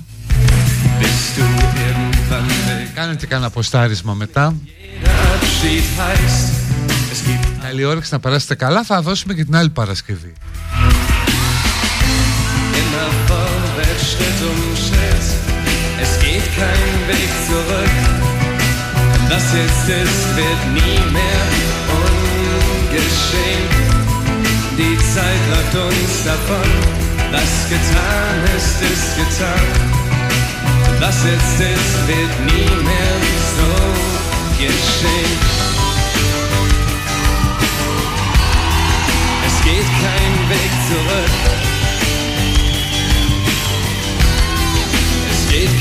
Κάνετε κανένα αποστάρισμα μετά. Καλή όρεξη να περάσετε καλά. Θα δώσουμε και την άλλη Παρασκευή Weg zurück. Was jetzt ist, wird nie mehr ungeschehen. Die Zeit läuft uns davon. Was getan ist, ist getan. Was jetzt ist, wird nie mehr so geschehen. Es geht kein Weg zurück.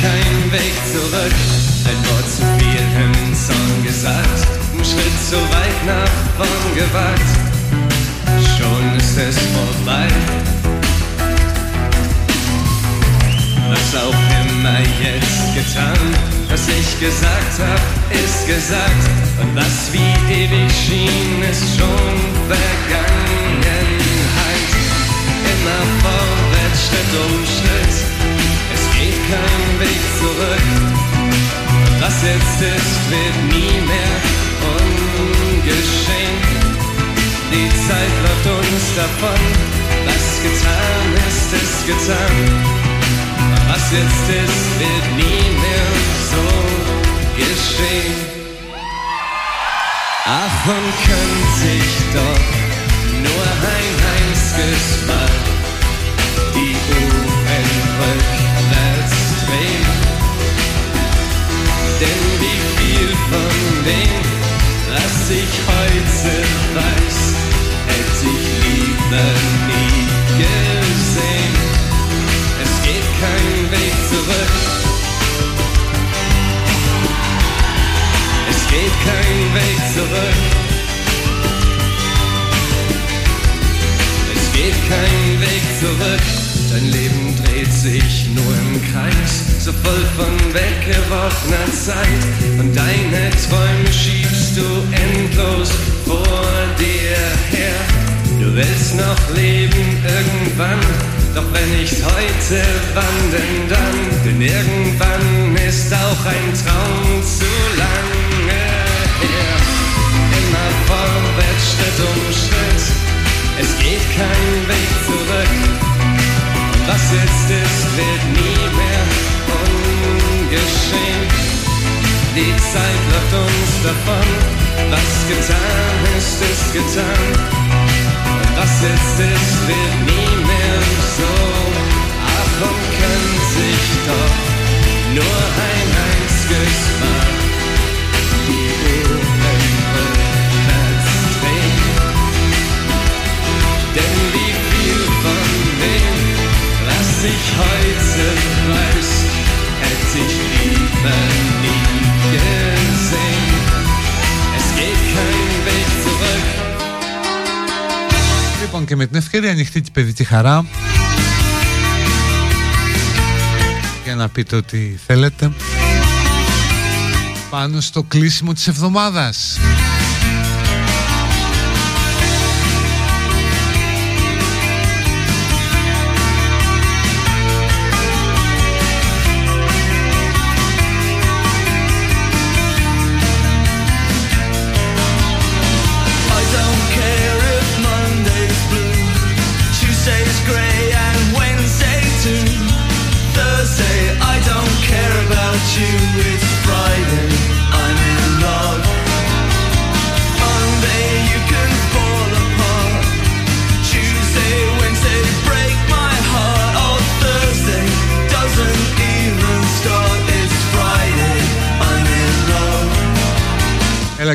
Kein Weg zurück. Ein Wort zu viel im Song gesagt, ein Schritt zu weit nach vorn gewagt. Schon ist es vorbei. Was auch immer jetzt getan, was ich gesagt hab, ist gesagt. Und was wie ewig schien, ist schon Vergangenheit. Immer vorwärts kein Weg zurück. Was jetzt ist, wird nie mehr ungeschehen. Die Zeit läuft uns davon. Was getan ist, ist getan. Was jetzt ist, wird nie mehr so geschehen. Ach, und könnte sich doch και με την ευκαιρία ανοιχτή την παιδί τη χαρά για να πείτε ό,τι θέλετε πάνω στο κλείσιμο της εβδομάδας.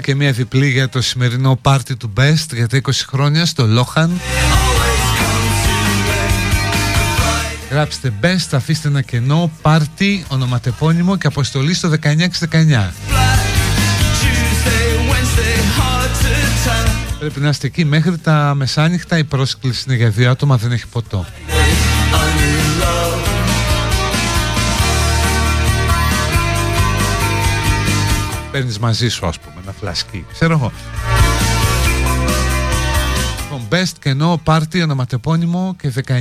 Και μια διπλή για το σημερινό πάρτι του Best για τα 20 χρόνια στο Λόχαν. Γράψτε Best, αφήστε ένα κενό, πάρτι, ονοματεπώνυμο και αποστολή στο 19619. Πρέπει να είστε εκεί μέχρι τα μεσάνυχτα. Η πρόσκληση είναι για δύο άτομα, δεν έχει ποτό. Παίρνεις μαζί σου ας πούμε ένα φλασκί ξέρω εγώ. Λοιπόν best κενό πάρτι ονοματεπώνυμο και 19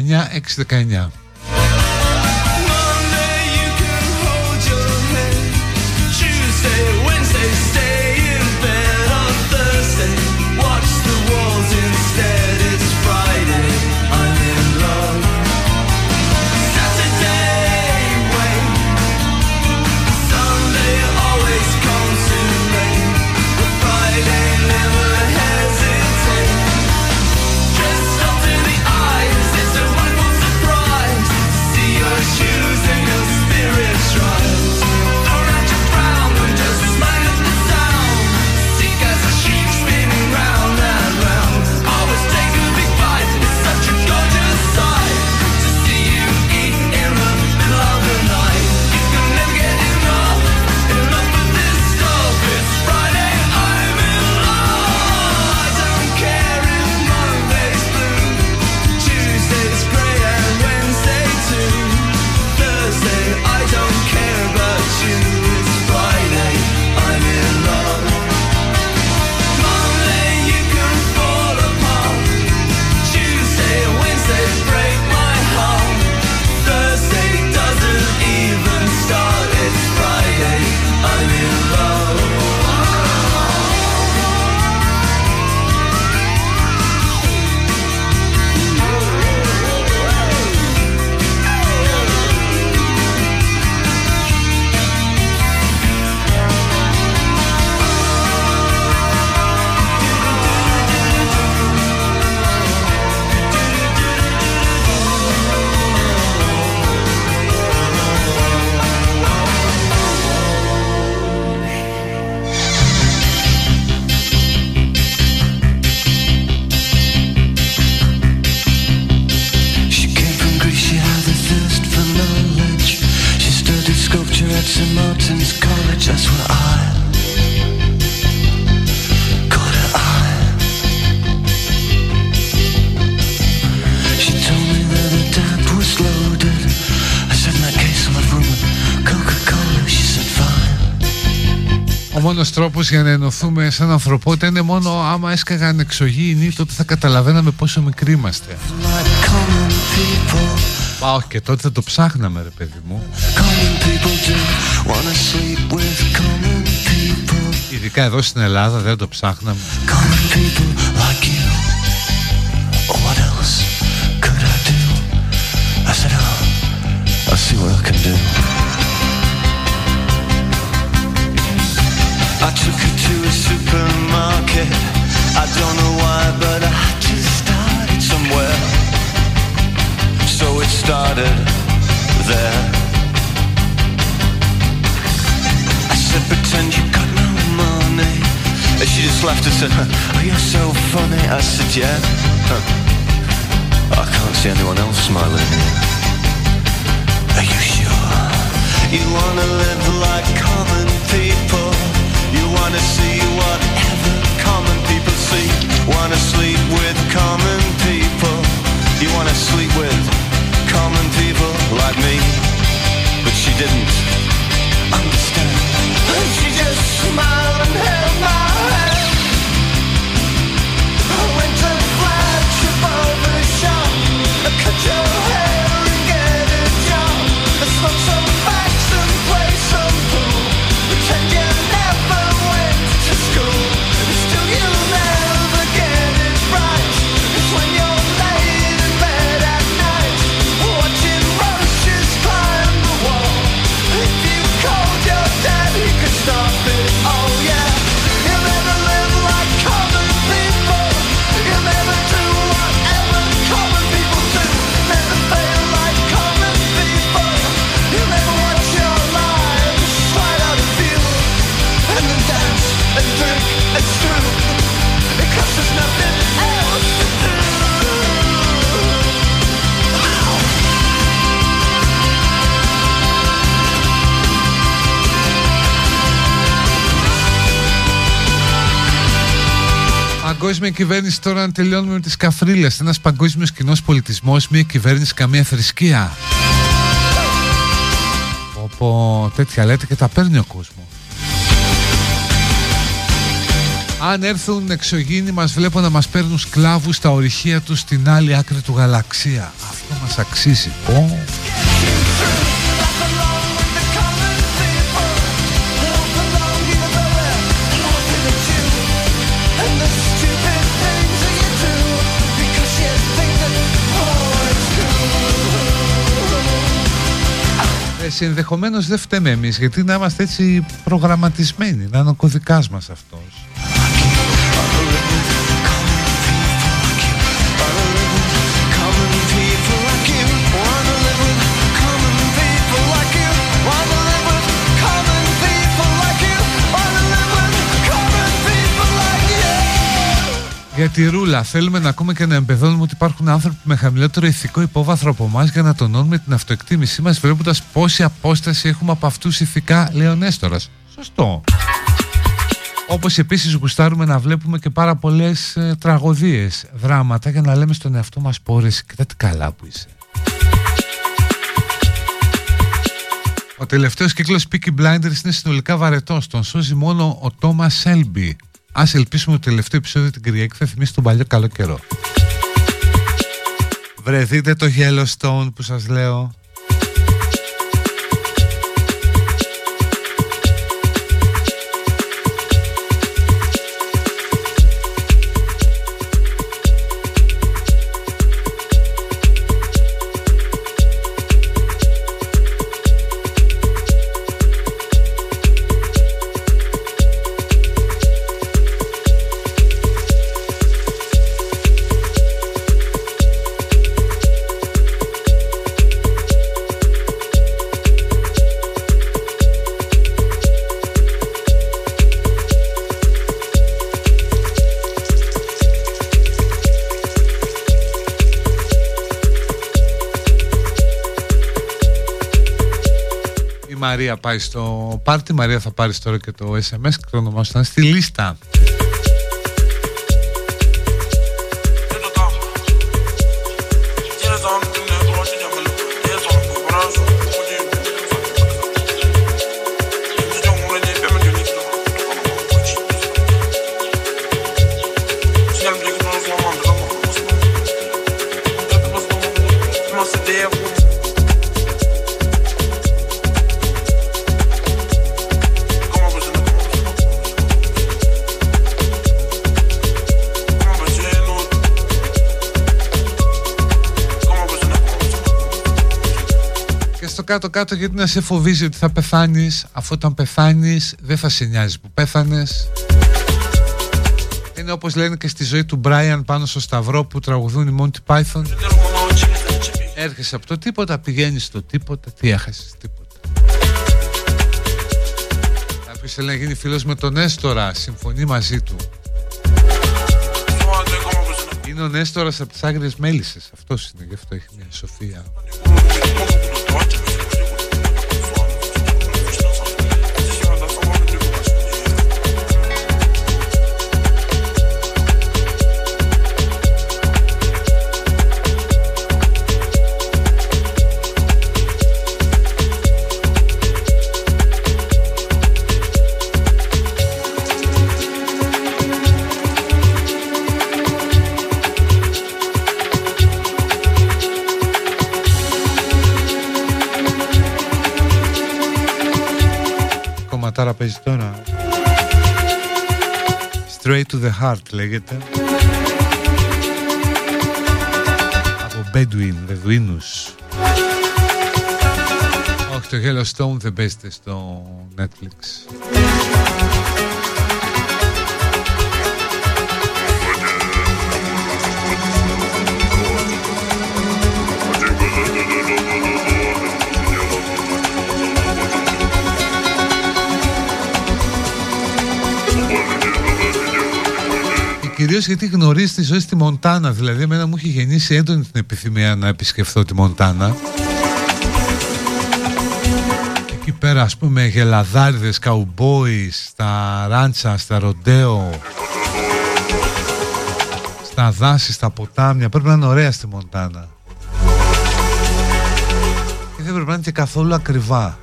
τρόπος για να ενωθούμε σαν ανθρωπότητα είναι μόνο άμα έσκαγαν εξωγήινοι τότε θα καταλαβαίναμε πόσο μικροί είμαστε. Μα όχι και τότε θα το ψάχναμε ρε παιδί μου. Ειδικά εδώ στην Ελλάδα δεν το ψάχναμε. I'll don't know why, but I just started somewhere. So it started there. I said, pretend you got no money. And she just laughed and said, oh, you're so funny. I said, yeah. I can't see anyone else smiling. Are you sure? You wanna live like common people You wanna see see Wanna sleep with common people. You wanna sleep with common people like me. But she didn't understand. And she just smiled and held my hand. I went to flagship over shop. Cut your παγκόσμια κυβέρνηση τώρα να τελειώνουμε με τις καφρίλες. Ένας παγκόσμιος κοινός πολιτισμός Μια κυβέρνηση καμία θρησκεία. Όπω τέτοια λέτε και τα παίρνει ο κόσμος. Αν έρθουν εξωγήινοι μας βλέπω να μας παίρνουν σκλάβους στα ορυχεία τους στην άλλη άκρη του γαλαξία. Αυτό μας αξίζει. Εσύ ενδεχομένως δεν φταίμε εμείς, γιατί να είμαστε έτσι προγραμματισμένοι, να είναι ο κωδικάς μας αυτός. Για τη ρούλα, θέλουμε να ακούμε και να εμπεδώνουμε ότι υπάρχουν άνθρωποι με χαμηλότερο ηθικό υπόβαθρο από εμάς για να τονώνουμε την αυτοεκτίμησή μας, βλέποντας πόση απόσταση έχουμε από αυτούς ηθικά, λέει ο Νέστορας. Σωστό. Όπως επίσης γουστάρουμε να βλέπουμε και πάρα πολλές ε, τραγωδίες, δράματα για να λέμε στον εαυτό μας πόρες και τι καλά που είσαι. Ο τελευταίος κύκλος Peaky Blinders είναι συνολικά βαρετός. Τον σώζει μόνο ο Τόμα Σέλμπι. Ας ελπίσουμε το τελευταίο επεισόδιο την Κυριακή θα θυμίσει τον παλιό καλό καιρό. Βρεθείτε το Yellowstone που σας λέω. Πάει στο πάρτι. Μαρία θα πάρεις τώρα και το SMS και το όνομά σου στη λίστα. Κάτω-κάτω γιατί να σε φοβίζει ότι θα πεθάνεις. Αφού όταν πεθάνεις δεν θα σε νοιάζει που πέθανες. Είναι όπως λένε και στη ζωή του Μπράιαν πάνω στο σταυρό που τραγουδούν οι Monty Python. Έρχεσαι από το τίποτα πηγαίνεις στο τίποτα τι έχασες τίποτα. Κάποιος θέλει να γίνει φίλος με τον Νέστορα συμφωνεί μαζί του. Είναι ο Νέστορας από τις Άγριες Μέλισσες. Αυτός είναι γι' αυτό έχει μια σοφία κομματάρα παίζει τώρα. Straight to the Heart λέγεται. Από Bedouin, Βεδουίνους Όχι το Yellowstone δεν παίζεται στο Netflix Κυρίω γιατί γνωρίζεις τη ζωή στη Μοντάνα. Δηλαδή, εμένα μου έχει γεννήσει έντονη την επιθυμία να επισκεφθώ τη Μοντάνα. Εκεί πέρα, ας πούμε, γελαδάριδες, καουμπόις, στα ράντσα, στα ροντέο, στα δάση, στα ποτάμια. Πρέπει να είναι ωραία στη Μοντάνα. Και δεν πρέπει να είναι και καθόλου ακριβά.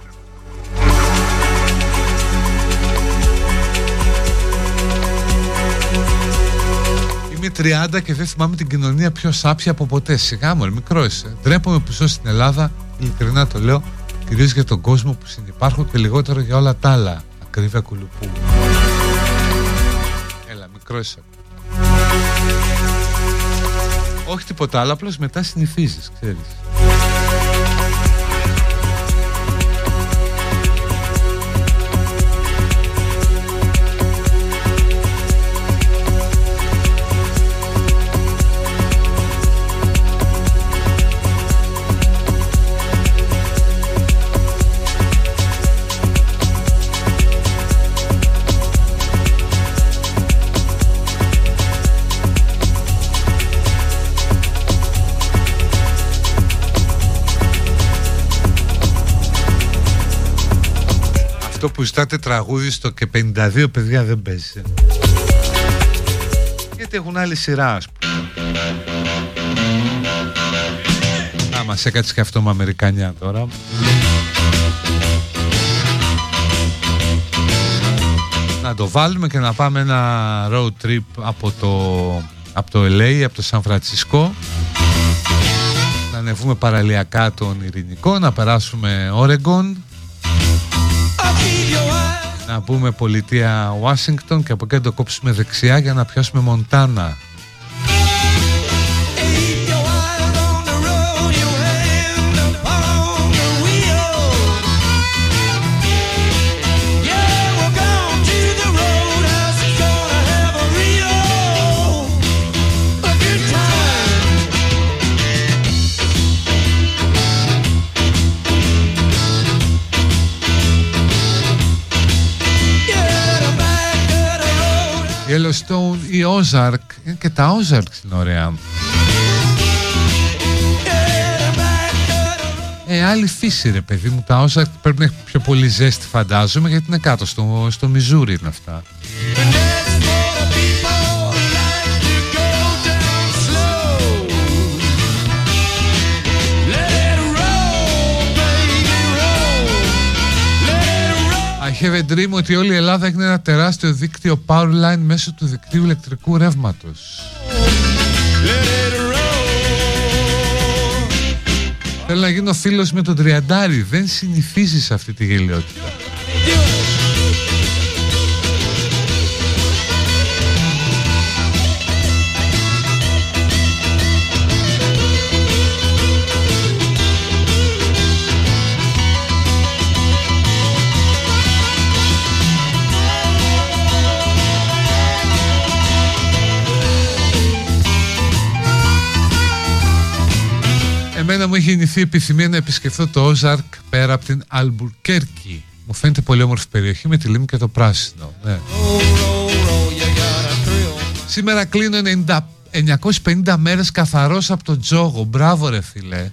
Είμαι 30 και δεν θυμάμαι την κοινωνία πιο σάπια από ποτέ. Σιγά μου, μικρός είσαι. Ντρέπομαι που ζω στην Ελλάδα, ειλικρινά το λέω, κυρίως για τον κόσμο που συνεπάρχω και λιγότερο για όλα τα άλλα. Ακρίβεια κουλουπού. Έλα, μικρός είσαι. Όχι τίποτα άλλο, απλώς μετά συνηθίζεις, ξέρεις. Αυτό που ζητάτε τραγούδι στο και 52 παιδιά δεν παίζει. Γιατί έχουν άλλη σειρά ας πούμε. Α, μας έκατσε και αυτό με Αμερικανιά τώρα. Να το βάλουμε και να πάμε ένα road trip από το, από το LA, από το Σαν Φρανσισκό να ανεβούμε παραλιακά τον Ειρηνικό, να περάσουμε Oregon να πούμε πολιτεία Ουάσιγκτον και από εκεί να το κόψουμε δεξιά για να πιάσουμε Μοντάνα Yellowstone ή Ozark. Και τα Ozark είναι ωραία. Ε, άλλη φύση ρε παιδί μου. Τα Ozark πρέπει να έχει πιο πολύ ζέστη φαντάζομαι Γιατί είναι κάτω στο, στο Μιζούρι είναι αυτά have a dream ότι όλη η Ελλάδα έχει ένα τεράστιο δίκτυο powerline μέσω του δικτύου ηλεκτρικού ρεύματος. Θέλω να γίνω φίλος με τον Τριαντάρη. Δεν συνηθίζεις αυτή τη γελιότητα. Εμένα μου έχει γεννηθεί επιθυμία να επισκεφθώ το Όζαρκ πέρα από την Αλμπουρκέρκη. Μου φαίνεται πολύ όμορφη περιοχή με τη λίμνη και το πράσινο. Ναι. Σήμερα κλείνω 90, 950 μέρες καθαρός από τον τζόγο. Μπράβο ρε φίλε.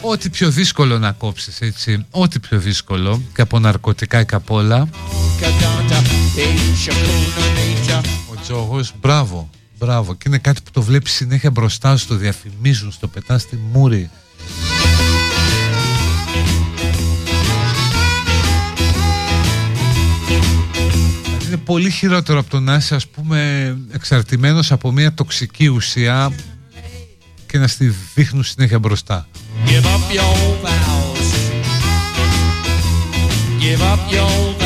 Ό,τι πιο δύσκολο να κόψεις έτσι. Ό,τι πιο δύσκολο. Και από ναρκωτικά και από όλα. Ο τζόγος, μπράβο. Μπράβο. Και είναι κάτι που το βλέπεις συνέχεια μπροστά σου, το διαφημίζουν, στο πετάς στη μούρη. Είναι πολύ χειρότερο από το να είσαι ας πούμε εξαρτημένος από μια τοξική ουσία και να στη δείχνουν συνέχεια μπροστά. Give up your vows. Give up your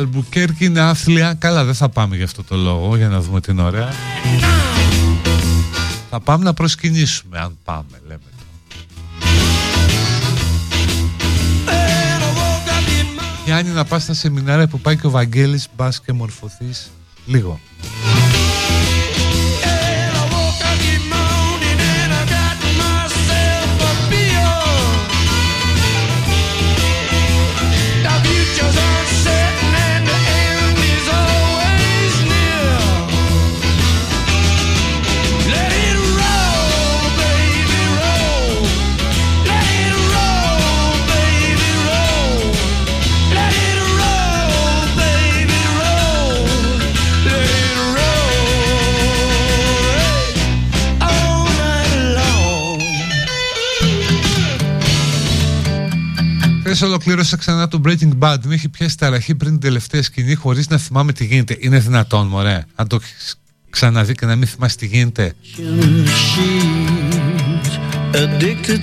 Αλμπουκέρκη είναι άθλια. Καλά, δεν θα πάμε για αυτό το λόγο, για να δούμε την ωραία. Θα πάμε να προσκυνήσουμε, αν πάμε, λέμε. Γιάννη να πας στα σεμινάρια που πάει και ο Βαγγέλης μπας και μορφωθείς λίγο. Χθες ολοκλήρωσα ξανά το Breaking Bad. Με έχει πιάσει ταραχή πριν την τελευταία σκηνή χωρίς να θυμάμαι τι γίνεται. Είναι δυνατόν, μωρέ. Αν το ξαναδεί και να μην θυμάσαι τι γίνεται. Addicted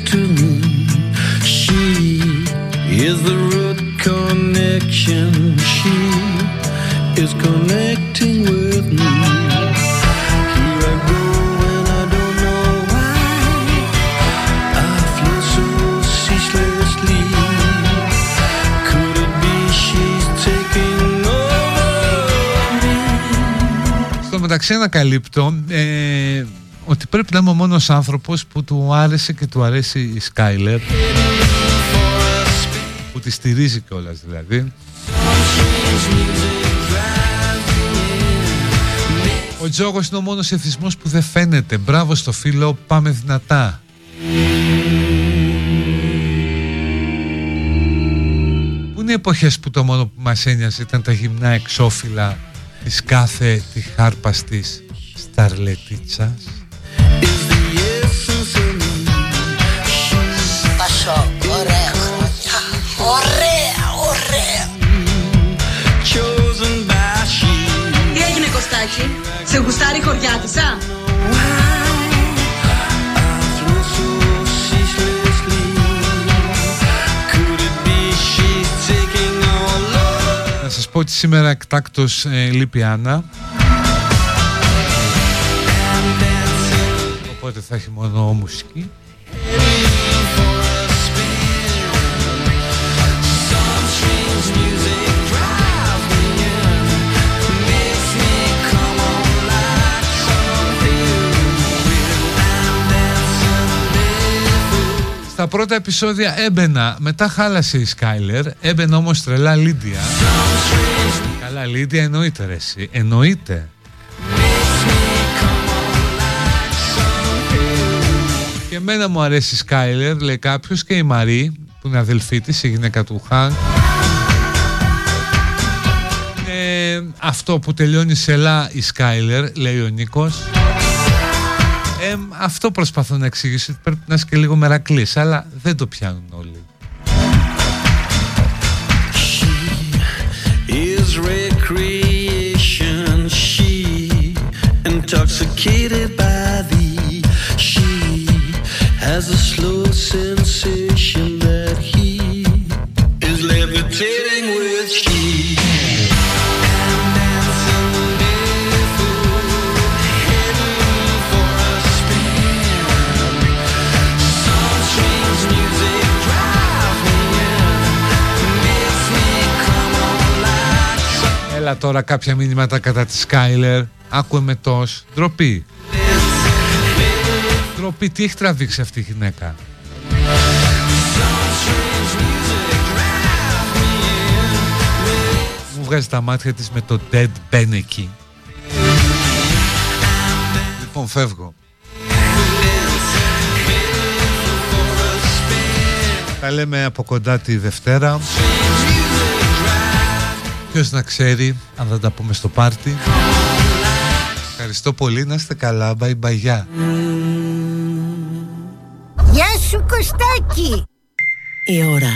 μεταξύ ανακαλύπτω ε, ότι πρέπει να είμαι ο μόνος άνθρωπος που του άρεσε και του αρέσει η Skyler. Που τη στηρίζει κιόλας δηλαδή. Ο Τζόγος είναι ο μόνος εθισμός που δεν φαίνεται. Μπράβο στο φίλο, πάμε δυνατά. Πού είναι οι εποχές που το μόνο που μας ένοιαζε ήταν τα γυμνά εξώφυλλα; Της κάθε τη χάρπας της σταρλετίτσας. Πασό, ωραία χρονιά, ωραία, ωραία. Τι έγινε Κωστάκη, σε γουστάρει η χωριάτισσα πω ότι σήμερα εκτάκτος ε, λείπει Άννα. Οπότε θα έχει μόνο μουσική Στα πρώτα επεισόδια έμπαινα, μετά χάλασε η Σκάιλερ, έμπαινα όμως τρελά Λίντια. Καλά Λίντια εννοείται ρε εσύ, εννοείται. Και εμένα μου αρέσει η Σκάιλερ, λέει κάποιος και η Μαρή, που είναι αδελφή της, η γυναίκα του Χάνκ. αυτό που τελειώνει σε λα η Σκάιλερ, λέει ο Νίκος ε, αυτό προσπαθώ να εξηγήσω. Πρέπει να είσαι και λίγο μερακλής, αλλά δεν το πιάνουν όλοι. Έλα τώρα κάποια μήνυματα κατά της Σκάιλερ. Άκουε με τόσ. Ντροπή. Ντροπή. Τι έχει τραβήξει αυτή η γυναίκα; Μου βγάζει τα μάτια της με το Dead Beneki. Λοιπόν φεύγω. Τα λέμε από κοντά τη Δευτέρα. Ποιος να ξέρει αν θα τα πούμε στο πάρτι. Ευχαριστώ πολύ, να είστε καλά. Bye bye, γεια. Γεια σου Κωστάκη. Η ώρα